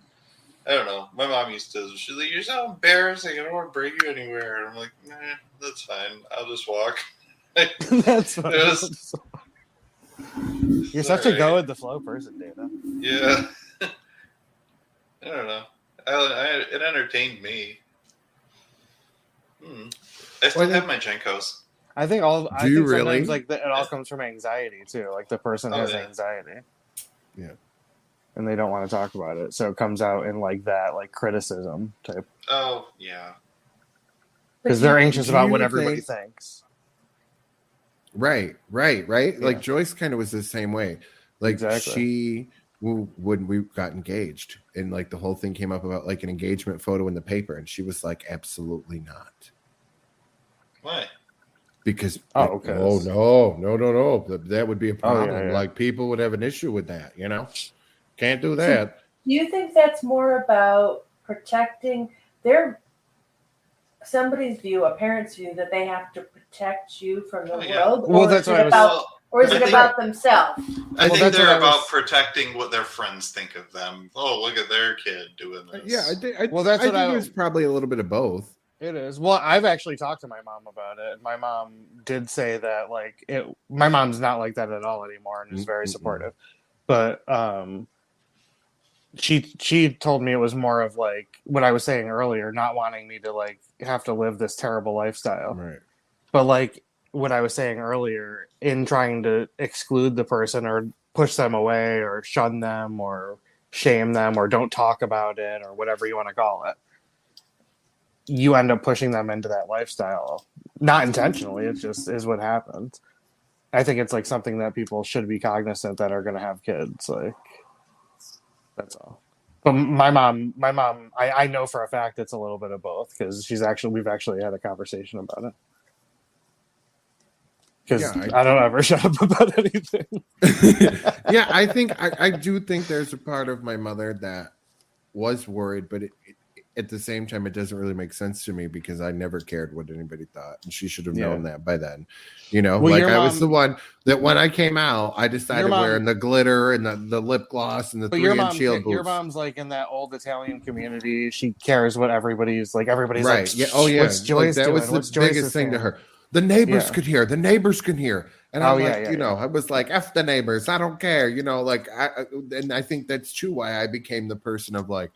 I don't know. My mom used to. She's like, "You're so embarrassing. I don't want to bring you anywhere." And I'm like, "Nah, that's fine. I'll just walk." That's what It was- You're such a go with the flow person, Dana. Yeah. I don't know. I, I, it entertained me. Hmm. I still Well, have my JNCOs. I think all. I Do you really? like the, it all comes from anxiety too. Like the person Oh, has yeah. anxiety. Yeah. And they don't want to talk about it, so it comes out in like that, like criticism type, Oh, yeah. because they're anxious about what everybody think- thinks. Right, right, right. Yeah. Like Joyce kind of was the same way. Like Exactly. she, w- when we got engaged, and like the whole thing came up about like an engagement photo in the paper, and she was like, "Absolutely not," Why? because Oh, like, okay. oh no, no, no, no, That- that would be a Oh, yeah, problem. yeah. Like people would have an issue with that. You know, can't do that. Do you think that's more about protecting their somebody's view, a parent's view, that they have to protect you from the Oh, yeah. world? Well, or that's what I was- about, Well, or is I it think- about themselves? I Well, think they're about was- protecting what their friends think of them. Oh, look at their kid doing this. Yeah, I think. I, Well, that's I what think I- it was probably a little bit of both. It is. Well, I've actually talked to my mom about it. My mom did say that like it my mom's not like that at all anymore and is very Mm-mm. supportive. But um she she told me it was more of like what I was saying earlier, not wanting me to like have to live this terrible lifestyle. Right. But like what I was saying earlier, in trying to exclude the person or push them away or shun them or shame them or don't talk about it or whatever you want to call it, you end up pushing them into that lifestyle. Not intentionally, it just is what happens. I think it's like something that people should be cognizant that are going to have kids. Like that's all. But my mom, my mom, I, I know for a fact it's a little bit of both because she's actually we've actually had a conversation about it. Because Yeah, I, I- don't ever shut up about anything. yeah, I think I, I do think there's a part of my mother that was worried, but it, it, at the same time, it doesn't really make sense to me because I never cared what anybody thought, and she should have Yeah. known that by then. You know, Well, like I was the one that when I came out, I decided mom- wearing the glitter and the, the lip gloss and the three your inch mom, heel your mom's like in that old Italian community. She cares what everybody's like. Everybody's right? like, yeah. Oh yeah. What's Like, Joyce that doing? was the What's biggest thing to her. The neighbors Yeah. could hear. The neighbors can hear. And I'm Oh, like, yeah, you know. I was like, F the neighbors. I don't care. You know, like, I, I- and I think that's true why I became the person of like,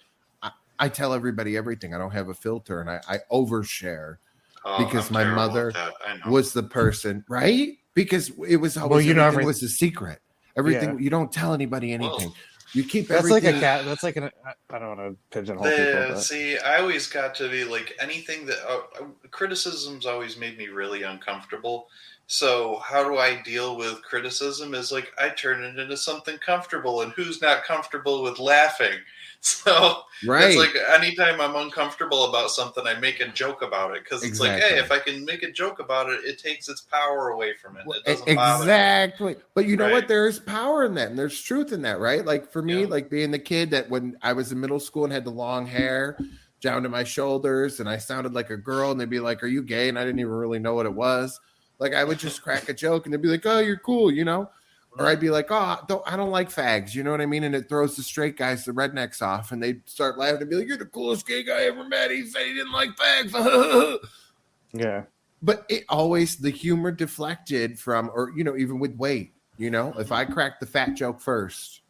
I, I tell everybody everything. I don't have a filter and I, I overshare Oh, because I'm my mother that. I know. was the person, right? Because it was always, Well, you know, everything every- was a secret. Everything, you don't tell anybody anything. Well, you keep That's like a cat. That's like an. I don't want to pigeonhole people. But. see, I always got to be like anything that uh, criticisms always made me really uncomfortable. So how do I deal with criticism? Is like I turn it into something comfortable, and who's not comfortable with laughing? So right. it's like anytime I'm uncomfortable about something, I make a joke about it because it's like, hey, if I can make a joke about it, it takes its power away from it. Well, It doesn't bother. me. exactly. But you know what? There's power in that, and there's truth in that, right? Like for me, Yeah. like being the kid that when I was in middle school and had the long hair down to my shoulders, and I sounded like a girl, and they'd be like, "Are you gay?" And I didn't even really know what it was. Like I would just crack a joke, and they'd be like, "Oh, you're cool," you know. Or I'd be like, "Oh, don't, I don't like fags," you know what I mean? And it throws the straight guys, the rednecks, off, and they'd start laughing and be like, "You're the coolest gay guy I ever met." He said he didn't like fags. Yeah. but it always the humor deflected from or you know even with weight you know if i cracked the fat joke first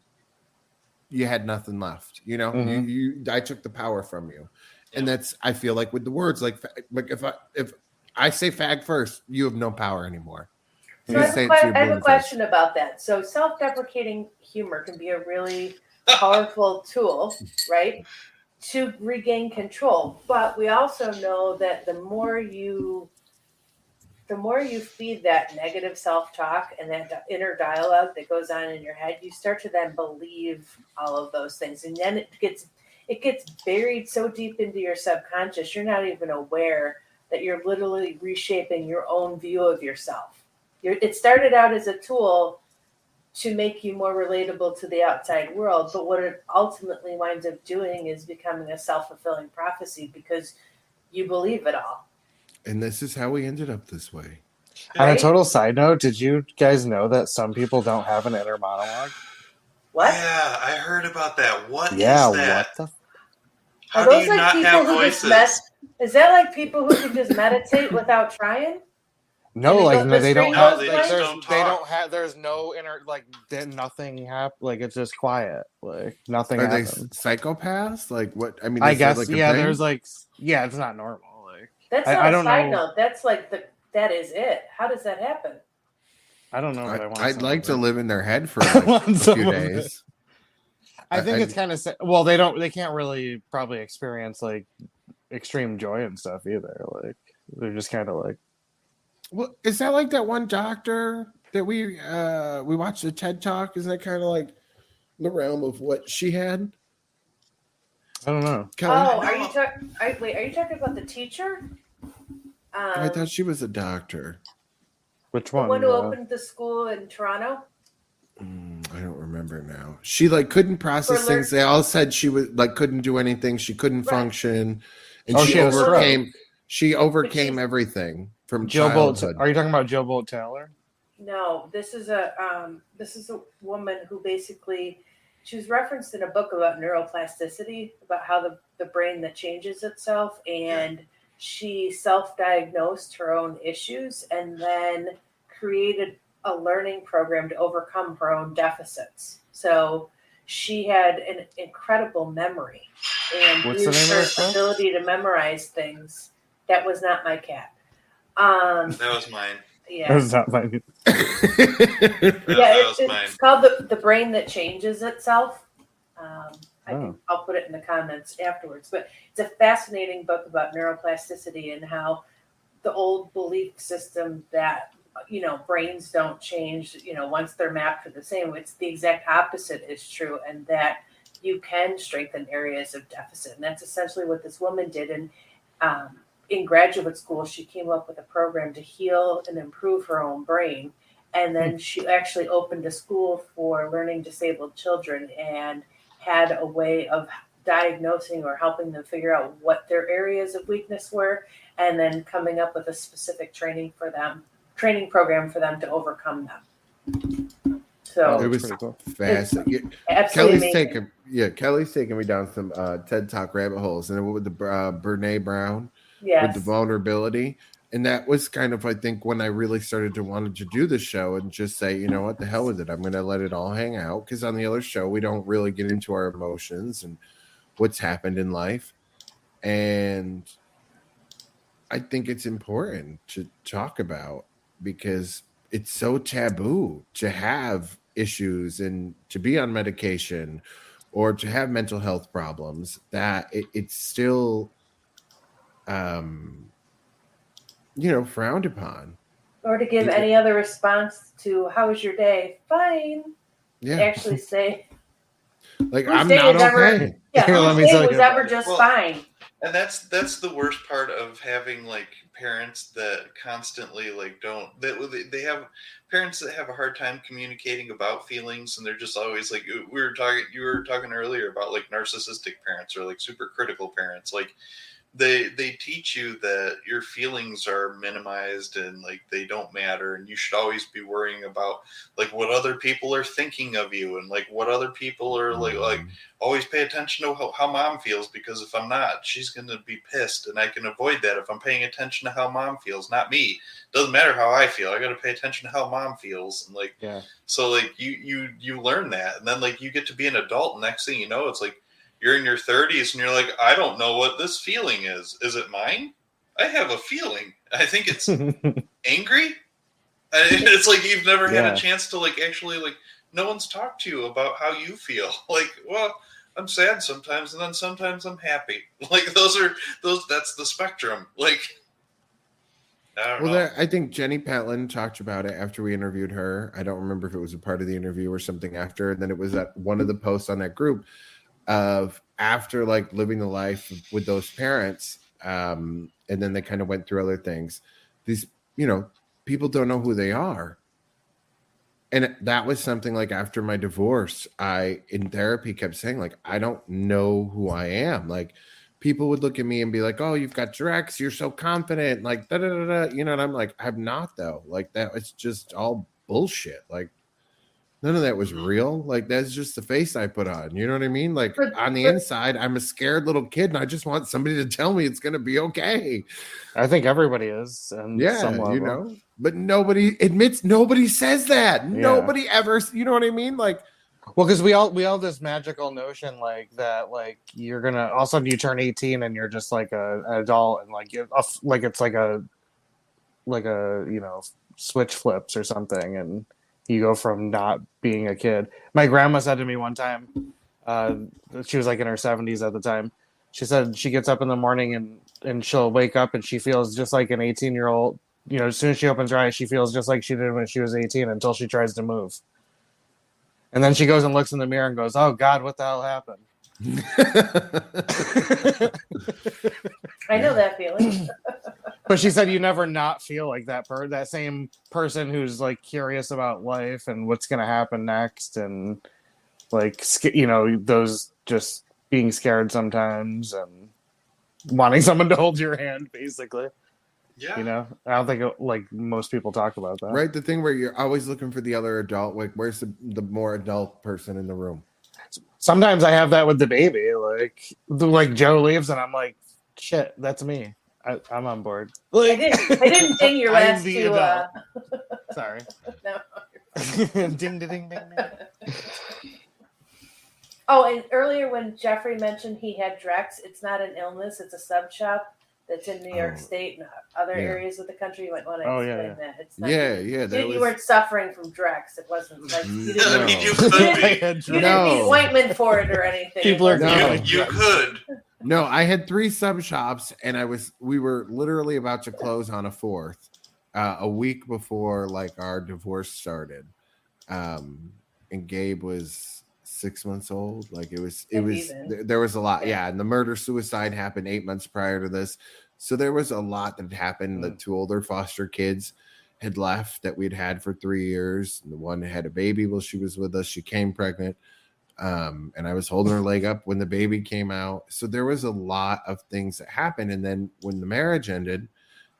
you had nothing left you know Mhm. you, you i took the power from you and that's i feel like with the words like like if i if i say fag first you have no power anymore So I have, say a que- I have a boomers. question about that. So self-deprecating humor can be a really powerful tool, right? To regain control. But we also know that the more you the more you feed that negative self-talk and that inner dialogue that goes on in your head, you start to then believe all of those things. And then it gets it gets buried so deep into your subconscious, you're not even aware that you're literally reshaping your own view of yourself. You're, it started out as a tool to make you more relatable to the outside world, but what it ultimately winds up doing is becoming a self fulfilling prophecy because you believe it all. And this is how we ended up this way On a total side note, did you guys know that some people don't have an inner monologue? What? Yeah, I heard about that. What is yeah. that? What the? How Are do those you like not people have who just voices? Is that like people who can just meditate without trying? No, And like no, the they don't string have. goes Like, Don't they don't have. There's no inner like. Then nothing happen. Like it's just quiet. Like nothing Are they psychopaths? Like what? I mean, I guess like, yeah. thing? There's like yeah, it's not normal. Like That's I- not I a don't side know. note. That's like the that is it. How does that happen? I don't know. But I, want I, I'd like to live in their head for like, a few days. I think I- it's kind of well. They don't. They can't really probably experience like extreme joy and stuff either. Like they're just kind of like Well, is that like that one doctor that we uh we watched the TED talk? Isn't that kind of like the realm of what she had? I don't know. Kelly? Oh, are you talking? Wait, are you talking about the teacher? Um, I thought she was a doctor. Which the one? one who uh, opened the school in Toronto. Mm, I don't remember now. She like couldn't process things. They all said she was like couldn't do anything. She couldn't Right. function, and Oh, she she had stroke. overcame. She overcame everything from Jill Bolte. Are you talking about Jill Bolte Taylor? No, this is a um, this is a woman who basically she was referenced in a book about neuroplasticity, about how the, the brain that changes itself, and she self-diagnosed her own issues and then created a learning program to overcome her own deficits. So she had an incredible memory and What's used her ability to memorize things. That was not my cat. Um, That was mine. yeah. That's not my. That, yeah, that it, was it's mine. called the, the brain that changes itself. Um, I Oh. can, I'll put it in the comments afterwards, but it's a fascinating book about neuroplasticity and how the old belief system that you know brains don't change you know once they're mapped to the same it's the exact opposite is true and that you can strengthen areas of deficit and that's essentially what this woman did and um, in graduate school she came up with a program to heal and improve her own brain and then she actually opened a school for learning disabled children and had a way of diagnosing or helping them figure out what their areas of weakness were and then coming up with a specific training for them training program for them to overcome them so It was cool. fascinating. absolutely Kelly's amazing. taking yeah, Kelly's taking me down some uh, TED Talk rabbit holes, and then what with the uh, Brene Brown yes with the vulnerability, and that was kind of I think when I really started to wanted to do the show and just say, you know what, the hell with it, I'm going to let it all hang out. Because on the other show we don't really get into our emotions and what's happened in life, and I think it's important to talk about because it's so taboo to have issues and to be on medication or to have mental health problems that it, it's still um you know frowned upon. Or to give Yeah. any other response to how was your day? Fine. Yeah. Actually say like whose i'm day not is ever- okay. Yeah Here, let me day tell was ever just Well- fine. and that's that's the worst part of having like parents that constantly like don't they, they have parents that have a hard time communicating about feelings and they're just always like we were talking you were talking earlier about like narcissistic parents or like super critical parents. Like they they teach you that your feelings are minimized and like they don't matter and you should always be worrying about like what other people are thinking of you and like what other people are like like mm-hmm. always pay attention to how, how mom feels because if I'm not, she's going to be pissed, and I can avoid that if I'm paying attention to how mom feels, not me. Doesn't matter how I feel. I got to pay attention to how mom feels, and like Yeah. so, like you you you learn that, and then like you get to be an adult. And next thing you know, it's like you're in your 30s, and you're like, I don't know what this feeling is. Is it mine? I have a feeling. I think it's angry. It's like you've never had Yeah. a chance to like actually like no one's talked to you about how you feel. Like, well, I'm sad sometimes, and then sometimes I'm happy. Like those are those. That's the spectrum. Like, I well i think jenny patlin talked about it after we interviewed her i don't remember if it was a part of the interview or something after and then it was at one of the posts on that group of after like living the life with those parents um and then they kind of went through other things these you know people don't know who they are. And that was something like after my divorce i in therapy kept saying like i don't know who i am. Like people would look at me and be like oh you've got Jrecks you're so confident like da da da da you know and i'm like i'm not though. Like that it's just all bullshit. Like None of that was real. Like that's just the face I put on. You know what I mean? Like But- on the but- inside, I'm a scared little kid, and I just want somebody to tell me it's going to be okay. I think everybody is. And Yeah, some level. you know. But nobody admits. Nobody says that. Yeah. Nobody ever. You know what I mean? Like Well, because we all we all this magical notion like that, like you're gonna all of a sudden you turn 18 and you're just like a an adult and like you like it's like a like a you know switch flips or something and you go from not being a kid. My grandma said to me one time, uh, she was like in her 70s at the time. She said she gets up in the morning and and she'll wake up and she feels just like an 18 year old. You know, as soon as she opens her eyes, she feels just like she did when she was 18 until she tries to move. And then she goes and looks in the mirror and goes, "Oh God, what the hell happened?" I know that feeling. but she said you never not feel like that per that same person who's like curious about life and what's going to happen next and like you know those just being scared sometimes and wanting someone to hold your hand basically Yeah. you know i don't think like most people talk about that right, the thing where you're always looking for the other adult. Like, where's the, the more adult person in the room? sometimes i have that with the baby like the, like joe leaves and i'm like shit that's me I, i'm on board I didn't. I didn't ding your I'm last the two. Uh, sorry no. ding ding ding ding ding Oh, and earlier when Jeffrey mentioned he had Jrecks, it's not an illness; it's a sub shop that's in New York Oh. State and other Yeah. areas of the country. You might want to Oh, explain yeah, that. It's not, Yeah, yeah. you, That you was, weren't suffering from Jrecks. It wasn't like you didn't, I No. mean, you you didn't, you No. need ointment for it or anything. People are It No. You, you could. No, I had three sub shops, and I was we were literally about to close on a fourth, uh, a week before like our divorce started, um, and Gabe was six months old. Like it was, it If was th- there was a lot, Yeah. And the murder suicide happened eight months prior to this, so there was a lot that had happened. The two older foster kids had left that we'd had for three years. The one had a baby while she was with us. She came pregnant um, and I was holding her leg up when the baby came out. So there was a lot of things that happened. And then when the marriage ended,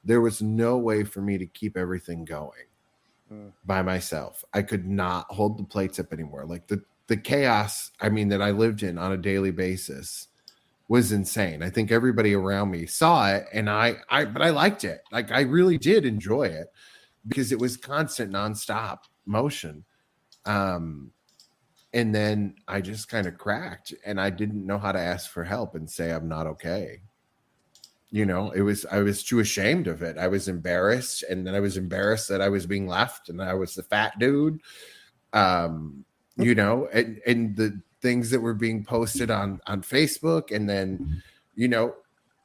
there was no way for me to keep everything going Mm. by myself. I could not hold the plates up anymore. Like the the chaos, I mean, that I lived in on a daily basis was insane. I think everybody around me saw it and I I but I liked it. Like I really did enjoy it because it was constant nonstop motion. Um and then I just kind of cracked and I didn't know how to ask for help and say I'm not okay. You know, it was I was too ashamed of it. I was embarrassed and then I was embarrassed that I was being left and I was the fat dude. Um, you know, and and the things that were being posted on on Facebook and then you know,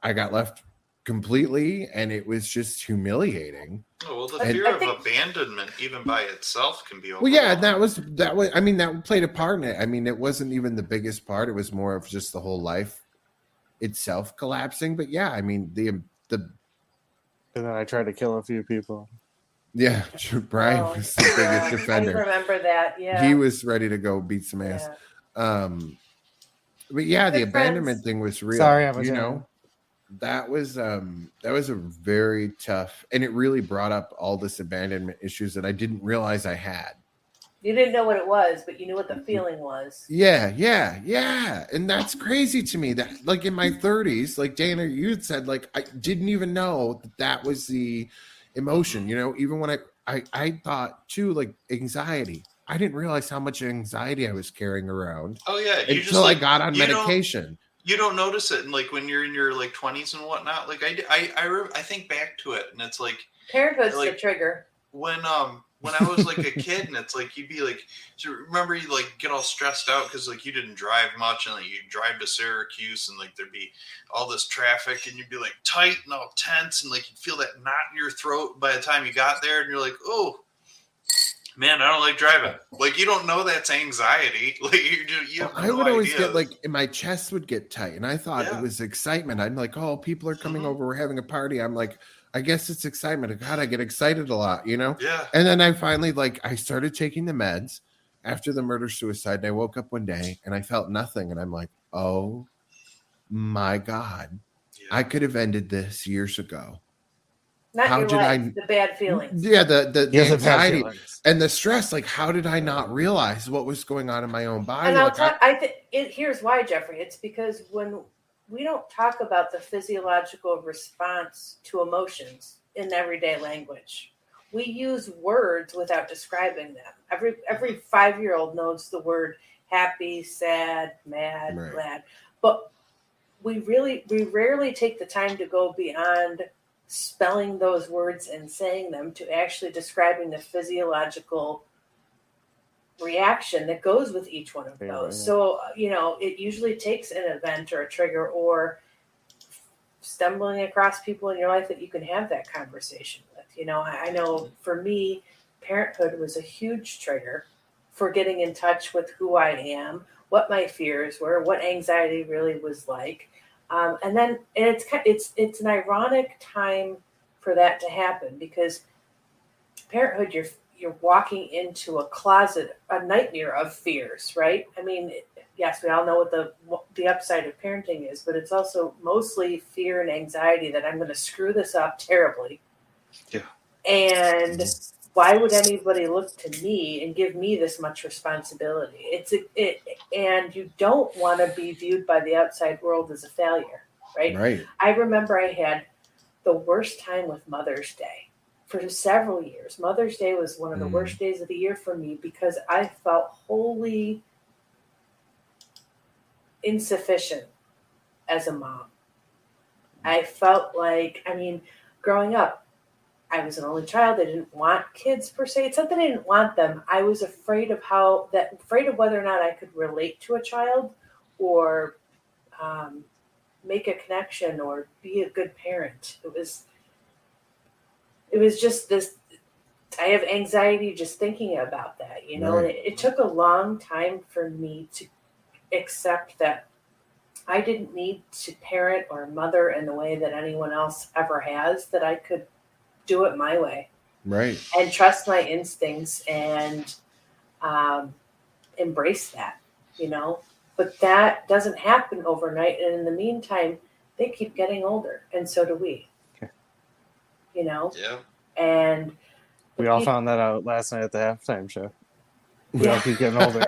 I got left completely and it was just humiliating. Oh, well, the fear I of think- abandonment, even by itself, can be. Well, yeah, that was that was. I mean, that played a part in it. I mean, it wasn't even the biggest part. It was more of just the whole life itself collapsing. But yeah, I mean, the the and then i tried to kill a few people yeah, Brian Oh, was the biggest yeah, I defender. remember that. Yeah. He was ready to go beat some ass. yeah. Um, but yeah, the Good abandonment friends. thing was real. Sorry, I was you Gemini. know, that was um that was a very tough, and it really brought up all this abandonment issues that I didn't realize I had. You didn't know what it was, but you knew what the feeling was. Yeah, yeah, yeah. And that's crazy to me that like in my 30s, like Dana, you had said, like I didn't even know that that was the emotion, you know, even when I, I, I thought too, like anxiety. I didn't realize how much anxiety I was carrying around Oh yeah, you just until like, I got on you don't- medication. You don't notice it, and like when you're in your like 20s and whatnot. Like I, I, I, re- I think back to it, and it's like Parenthood's Like- the trigger. when um when I was like a kid, and it's like you'd be like, so remember you like get all stressed out because like you didn't drive much, and like you drive to Syracuse, and like there'd be all this traffic, and you'd be like tight and all tense, and like you'd feel that knot in your throat by the time you got there, and you're like, oh. Man, I don't like driving. Like you don't know that's anxiety. Like you, do, you I no would always idea. get like, my chest would get tight, and I thought Yeah. it was excitement. I'm like, oh, people are coming Mhm. over, we're having a party. I'm like, I guess it's excitement. God, I get excited a lot, you know. yeah. And then I finally like I started taking the meds after the murder suicide. And I woke up one day and I felt nothing, and I'm like, oh my god, yeah. I could have ended this years ago. Not How your did life, I- the bad feelings. Yeah, the the, the He has a bad anxiety and the stress. Like, how did I not realize what was going on in my own body? And I'll Like, tell I think it here's why, Jeffrey. It's because when we don't talk about the physiological response to emotions in everyday language. We use words without describing them. Every every five year old knows the word happy, sad, mad, Right. glad. But we really we rarely take the time to go beyond spelling those words and saying them to actually describing the physiological reaction that goes with each one of those. yeah. So, uh, you know, it usually takes an event or a trigger or stumbling across people in your life that you can have that conversation with. You know, I know for me, parenthood was a huge trigger for getting in touch with who I am, what my fears were, what anxiety really was like. Um, and then and it's it's it's an ironic time for that to happen because parenthood you're you're walking into a closet a nightmare of fears right i mean yes we all know what the the upside of parenting is but it's also mostly fear and anxiety that i'm going to screw this up terribly Yeah. and why would anybody look to me and give me this much responsibility it's a, it and you don't want to be viewed by the outside world as a failure right right. I remember I had the worst time with Mother's Day for several years. Mother's Day was one of the Mm. worst days of the year for me because I felt wholly insufficient as a mom. I felt like, I mean, growing up, I was an only child. I didn't want kids per se. It's not that I didn't want them. I was afraid of how that, afraid of whether or not I could relate to a child or um, make a connection or be a good parent. It was it was just this I have anxiety just thinking about that, you know, and it, it took a long time for me to accept that I didn't need to parent or mother in the way that anyone else ever has, that I could do it my way Right. and trust my instincts and um, embrace that, you know. But that doesn't happen overnight, and in the meantime, they keep getting older, and so do we. Okay. You know, Yeah. and We all found that out last night at the halftime show. We Yeah. all keep getting older.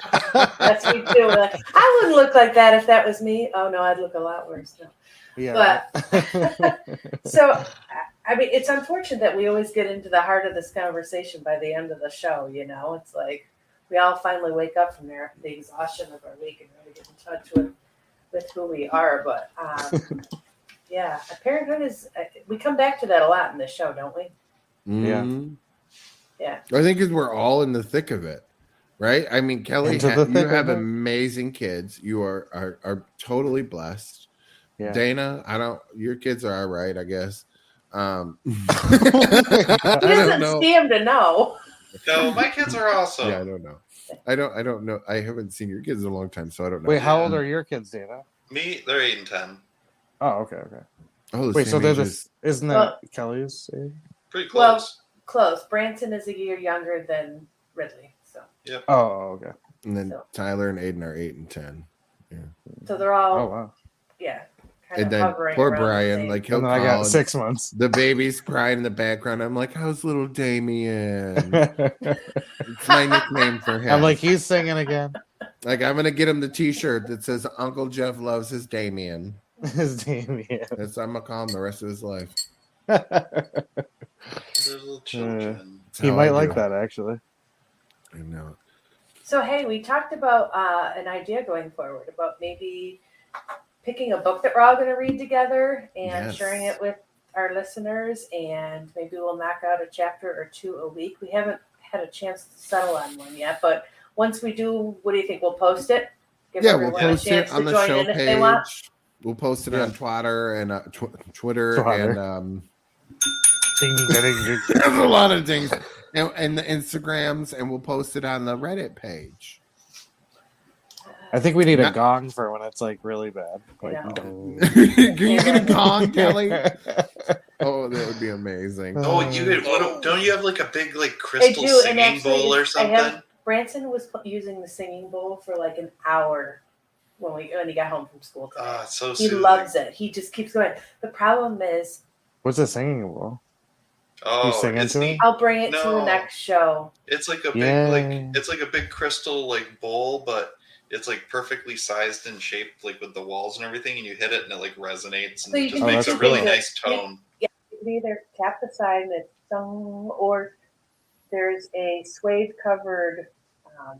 that's me too. Like, I wouldn't look like that if that was me. Oh no, I'd look a lot worse. No. Yeah. But so, I- I mean, it's unfortunate that we always get into the heart of this conversation by the end of the show. You know, it's like we all finally wake up from there, the exhaustion of our week, and really get in touch with with who we are. But um, yeah, parenthood is. uh, We come back to that a lot in this show, don't we? Yeah. Mhm. Yeah. I think because we're all in the thick of it, right? I mean, Kelly, ha- you have amazing kids. You are, are are totally blessed. Yeah. Dana, I don't. Your kids are all right, I guess. Um, He I don't doesn't know. see to know. No, my kids are awesome. Yeah, I don't know. I don't. I don't know. I haven't seen your kids in a long time, so I don't know. Wait, how old are your kids, Dana? Me, they're eight and ten. Oh, okay, okay. Oh, the Wait, so they're age the isn't that Well- Kelly's age? Pretty Well- close. Close. Branson is a year younger than Ridley, so Yep. Oh, okay. and then so- Tyler and Aiden are eight and ten. Yeah. so they're all Oh wow. yeah. Kind And of then poor around the Brian, like he'll And I got six months. the baby's crying in the background. I'm like, "How's little Damien?" it's my nickname for him. I'm like, he's singing again. Like I'm gonna get him the T-shirt that says "Uncle Jeff loves his Damien." His Damien. That's I'm gonna call him the rest of his life. They're little children. He might I like do. that actually. I know. So hey, we talked about uh, an idea going forward about maybe picking a book that we're all going to read together and Yes. sharing it with our listeners, and maybe we'll knock out a chapter or two a week. We haven't had a chance to settle on one yet, but once we do, what do you think? We'll post it. Give Yeah, we'll post it on the show in if they want. page. We'll post it Yeah. on Twitter and uh, tw- Twitter Twitter. and um, there's a lot of things, and, and the Instagrams, and we'll post it on the Reddit page. I think we need a Not- gong for when it's like really bad. Like, Yeah. dong. Oh. Can you get a gong, Kelly? Oh, that would be amazing. Oh, you could, what, don't you have like a big like crystal do, singing actually, bowl or I something? have- Branson was using the singing bowl for like an hour when we when he got home from school today. It's so he soothing. loves it. He just keeps going. The problem is What's a singing bowl? Oh, sing it's into it? neat. I'll bring it to the next show. It's like a big Yay. like it's like a big crystal like bowl, but it's like perfectly sized and shaped like with the walls and everything, and you hit it and it like resonates and So it just makes a really nice that- tone. You can either tap the side and it's sung, or there's a suede covered um,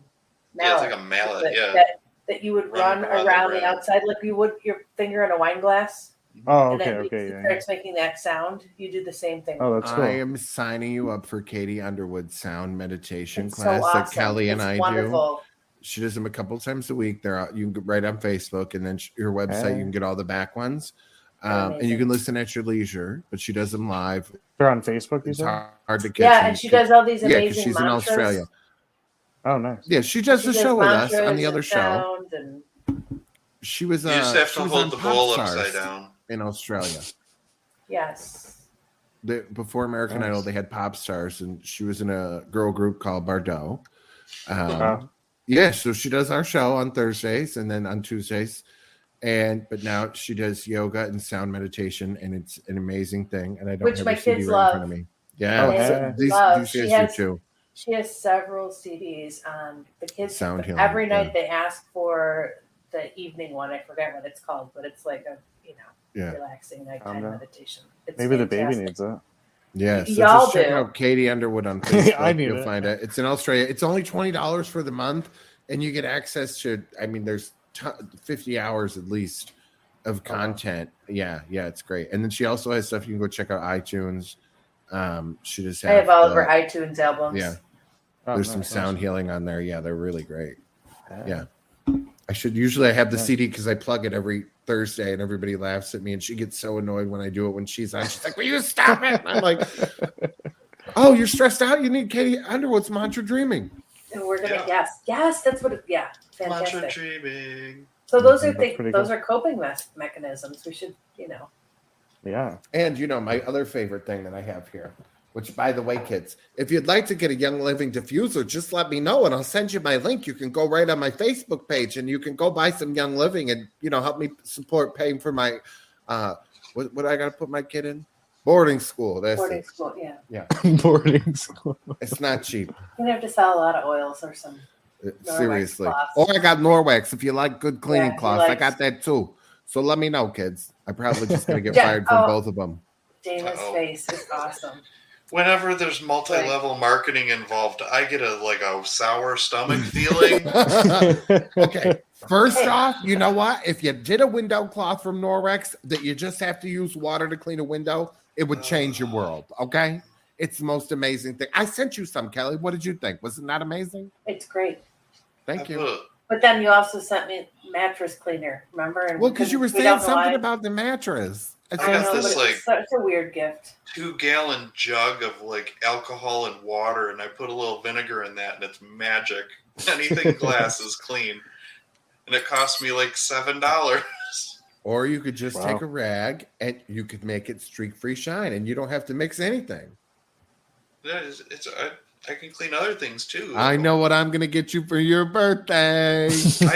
Yeah, it's like a mallet. that, Yeah. that, that you would Run run, around around, the the, outside like you would your finger in a wine glass. Oh, and okay, then okay, it yeah. yeah. starts making that sound. You do the same thing. Oh, that's cool. I am signing you up for Katie Underwood's sound meditation It's so class that. Kelly and It's I do. Wonderful. She does them a couple times a week. They're out, you can go right on Facebook, and then sh- your website. Hey. You can get all the back ones, um, and you can listen at your leisure. But she does them live. They're on Facebook, you It's hard, hard to catch. Yeah, them and she 'cause- does all these Yeah, amazing because she's in. Australia. Oh, nice. Yeah, she does She the does show with us on the other show. and She was. You Uh, just have to hold on the Pop bowl upside down. in Australia. yes. the, before American Nice. Idol, they had pop stars, and she was in a girl group called Bardot. Um, Wow. Yeah, so she does our show on Thursdays and then on Tuesdays, and but now she does yoga and sound meditation, and it's an amazing thing. And I don't Which have my the CD kids right in front love. of me. Yeah, Oh, so yeah. these, Love. these She guys has- do too. She has several CDs. Um, the kids Sound healing, every yeah. night they ask for the evening one. I forget what it's called, but it's like a you know Yeah, relaxing Calm nighttime down. meditation. It's Maybe the baby needs needs that. yeah. So Y'all just check do. out Katie Underwood on Facebook. I need You'll it. find it. It's in Australia. It's only twenty dollars for the month, and you get access to. I mean, there's t- fifty hours at least of content. Yeah, yeah, it's great. And then she also has stuff you can go check out iTunes. Um, she just I have all of her iTunes albums. Yeah, Oh, there's nice, some nice. sound healing on there. Yeah, they're really great. Yeah. Yeah. I should usually I have the Nice. CD because I plug it every Thursday, and everybody laughs at me, and she gets so annoyed when I do it when she's on. She's like, "Will you stop it?" And I'm like, "Oh, you're stressed out. You need Katie Underwood's mantra dreaming." And we're gonna Yeah. yes, yes, that's what. It, yeah, Mantra dreaming. So those are things. Those cool. are coping mes- mechanisms. We should, you know. Yeah. And you know, my other favorite thing that I have here, which by the way, kids, if you'd like to get a Young Living diffuser, just let me know and I'll send you my link. You can go right on my Facebook page and you can go buy some Young Living and you know help me support paying for my uh what what I gotta put my kid in? Boarding school. That's Boarding it. school, yeah. Yeah, boarding school. It's not cheap. You're gonna have to sell a lot of oils or some. uh, Norwex Seriously. cloths. Or I got Norwex if you like good cleaning Yeah, he cloths. I got that too. So let me know, kids. I'm probably just gonna get Yeah, fired from oh. both of them. Dana's Uh-oh. face is awesome. Whenever there's multi-level marketing involved, I get a like a sour stomach feeling. okay. First off, you know what? If you did a window cloth from Norwex that you just have to use water to clean a window, it would change your uh. world. Okay. It's the most amazing thing. I sent you some, Kelly. What did you think? Was it not amazing? It's great. Thank you. Ugh. But then you also sent me mattress cleaner. Remember? And Well, because you were we saying don't something why- about the mattress. It's I got know, this, like- such a weird gift. Two gallon jug of like alcohol and water, and I put a little vinegar in that, and it's magic. Anything glass is clean, and it cost me like seven dollars. or you could just Wow. take a rag and you could make it streak free shine and you don't have to mix anything. Yeah, it's, it's I, I can clean other things too. I know what I'm going to get you for your birthday. I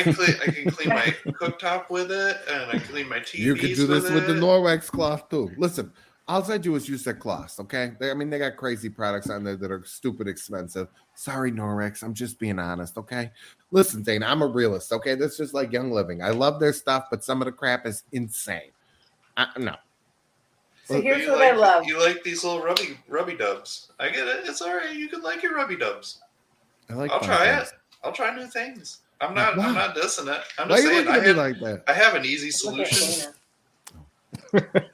clean, I can clean my cooktop with it, and I clean my TVs. You could do this with the. Norwex cloth too. Listen, all I do is use their cloths. Okay, they, I mean they got crazy products on there that are stupid expensive. Sorry, Norwex, I'm just being honest. Okay, listen, Dana, I'm a realist. Okay, that's just like Young Living. I love their stuff, but some of the crap is insane. I, no, So here's you what like, I love. You like these little rubby rubby dubs. I get it. It's all right. You can like your rubby dubs. I like. I'll try things. it. I'll try new things. I'm not. Wow. I'm not dissing it. I'm Why just are you saying. looking I at me have, like that? I have an easy solution. Dana.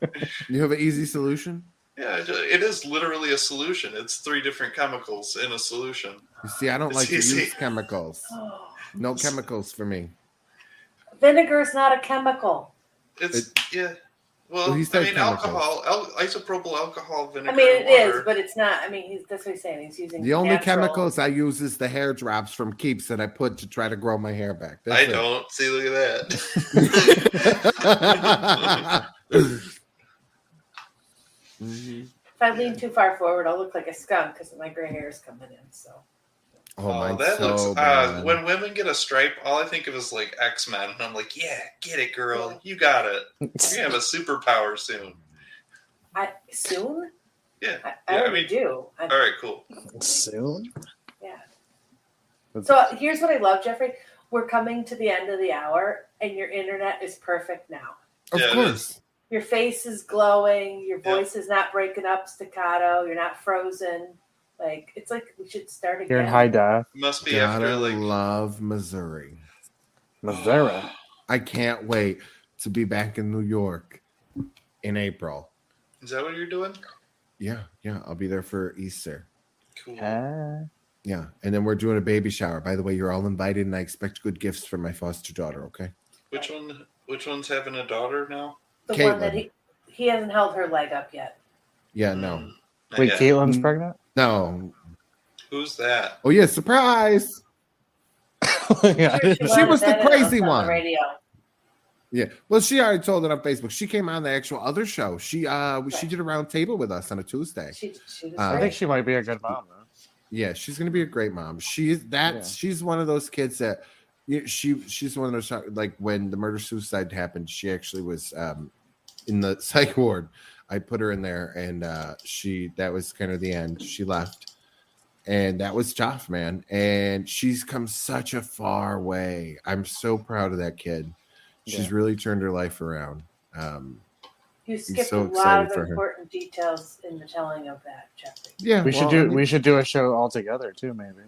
You have an easy solution. Yeah, it it is literally a solution. It's three different chemicals in a solution. You see, I don't It's like to use chemicals. No chemicals for me. vinegar is not a chemical. It's yeah. Well, Well, he I mean, chemicals. alcohol, al- isopropyl alcohol vinegar. I mean, it water. is, but it's not. I mean, he's that's what he's saying. He's using The only natural- chemicals I use is the hair drops from Keeps that I put to try to grow my hair back. I it. don't see. Look at that. Mhm. If I lean too far forward, I'll look like a skunk because my gray hair is coming in. So Oh, Oh, mine's that so looks. Uh, when women get a stripe, all I think of is like X Men, and I'm like, yeah, get it, girl, you got it. You're gonna have a superpower soon. I soon. Yeah. I, I Yeah, I mean- do. I, All right, cool. Soon. yeah. So here's what I love, Jeffrey. We're coming to the end of the hour, and your internet is perfect now. Of Yeah, course. Your face is glowing. Your Yeah. voice is not breaking up staccato. You're not frozen. Like it's like we should start again. You're in high def. Must be Gotta after like love Missouri. Missouri. I can't wait to be back in New York in April. Is that what you're doing? Yeah, yeah, I'll be there for Easter. Cool. Ah. Yeah, and then we're doing a baby shower. By the way, you're all invited, and I expect good gifts from my foster daughter. Okay. Which one? Which one's having a daughter now? the one that he he hasn't held her leg up yet. Yeah, no, Mm, Wait, yet. Caitlin's Mm. pregnant? No. Who's that? Oh yeah, surprise! yeah. Sure, She was the crazy on one. radio. Yeah, well, she already told it on Facebook. She came on the actual other show. She uh, she did a round table with us on a Tuesday. She, she was Uh, I think she might be a good mom, though. Yeah, she's gonna be a great mom. She's that's Yeah. she's one of those kids that yeah, she she's one of those like when the murder suicide happened, she actually was um in the psych ward. I put her in there and uh she that was kind of the end. She left. And that was tough, man. And she's come such a far way. I'm so proud of that kid. She's Yeah. really turned her life around. Um you skipped so a lot excited of for her. important details in the telling of that, Jeffrey. yeah, We should do I mean- we should do a show all together too, maybe.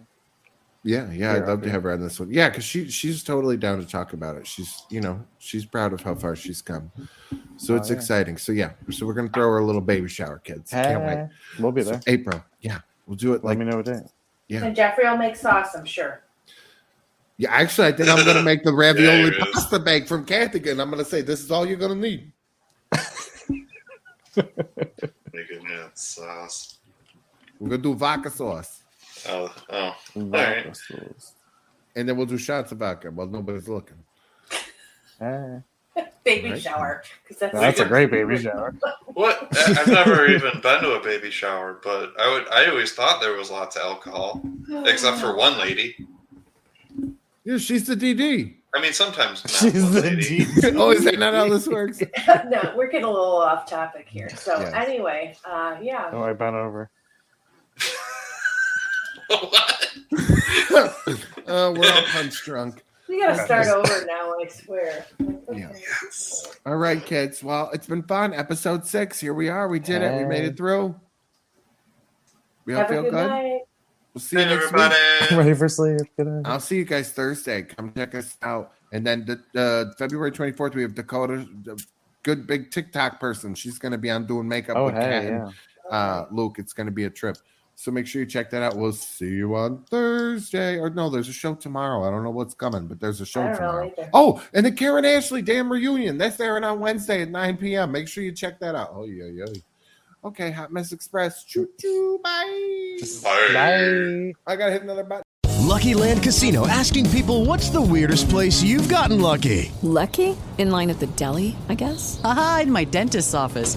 Yeah, yeah, I'd love to have her on this one. Yeah, because she she's totally down to talk about it. She's you know she's proud of how far she's come, so Oh, it's yeah. exciting. So yeah, so we're gonna throw her a little baby shower, kids. Can't wait. We'll be So there. April, yeah, we'll do it. Let Like me know what day. Yeah. And Jeffrey will make sauce, I'm sure. yeah, actually, I think I'm gonna make the ravioli There it is. pasta bag from Cardigan. I'm gonna say this is all you're gonna need. Making that sauce. We're gonna do vodka sauce, Oh, oh. Vodka right. sauce. and then we'll do shots of vodka while nobody's looking. Ah, Baby Right. shower. Because that's, that's a great baby shower. What? I- I've never even been to a baby shower, but I would. I always thought there was lots of alcohol, except for one lady. Yeah, she's the DD. I mean, sometimes not She's one the lady. D. oh, is that not how this works? no, we're getting a little off topic here. So Yeah. anyway, uh, yeah. Oh, I bent over. What? uh, we're all punch drunk. We gotta start over now, I swear. Yeah. All right, kids. Well, it's been fun. Episode six. Here we are. We did it. We made it through. We all Have a feel good good. night. We'll see you next everybody. week. Ready for sleep. Good night. I'll see you guys Thursday. Come check us out. And then the, uh, February 24th, we have Dakota, the good big TikTok person. She's going to be on doing makeup Oh, with Kat hey, and yeah. uh, Luke. It's going to be a trip. So make sure you check that out. We'll see you on Thursday. Or no, there's a show tomorrow. I don't know what's coming, but there's a show I don't know tomorrow. Oh, and the Karan Ashley Damn Reunion. That's airing on Wednesday at 9 p.m. Make sure you check that out. Oh, yeah, yeah. Okay, Hot Mess Express. Choo choo. Bye. Bye. Bye. I got to hit another button. Lucky Land Casino asking people what's the weirdest place you've gotten lucky? Lucky? In line at the deli, I guess? Aha, in my dentist's office.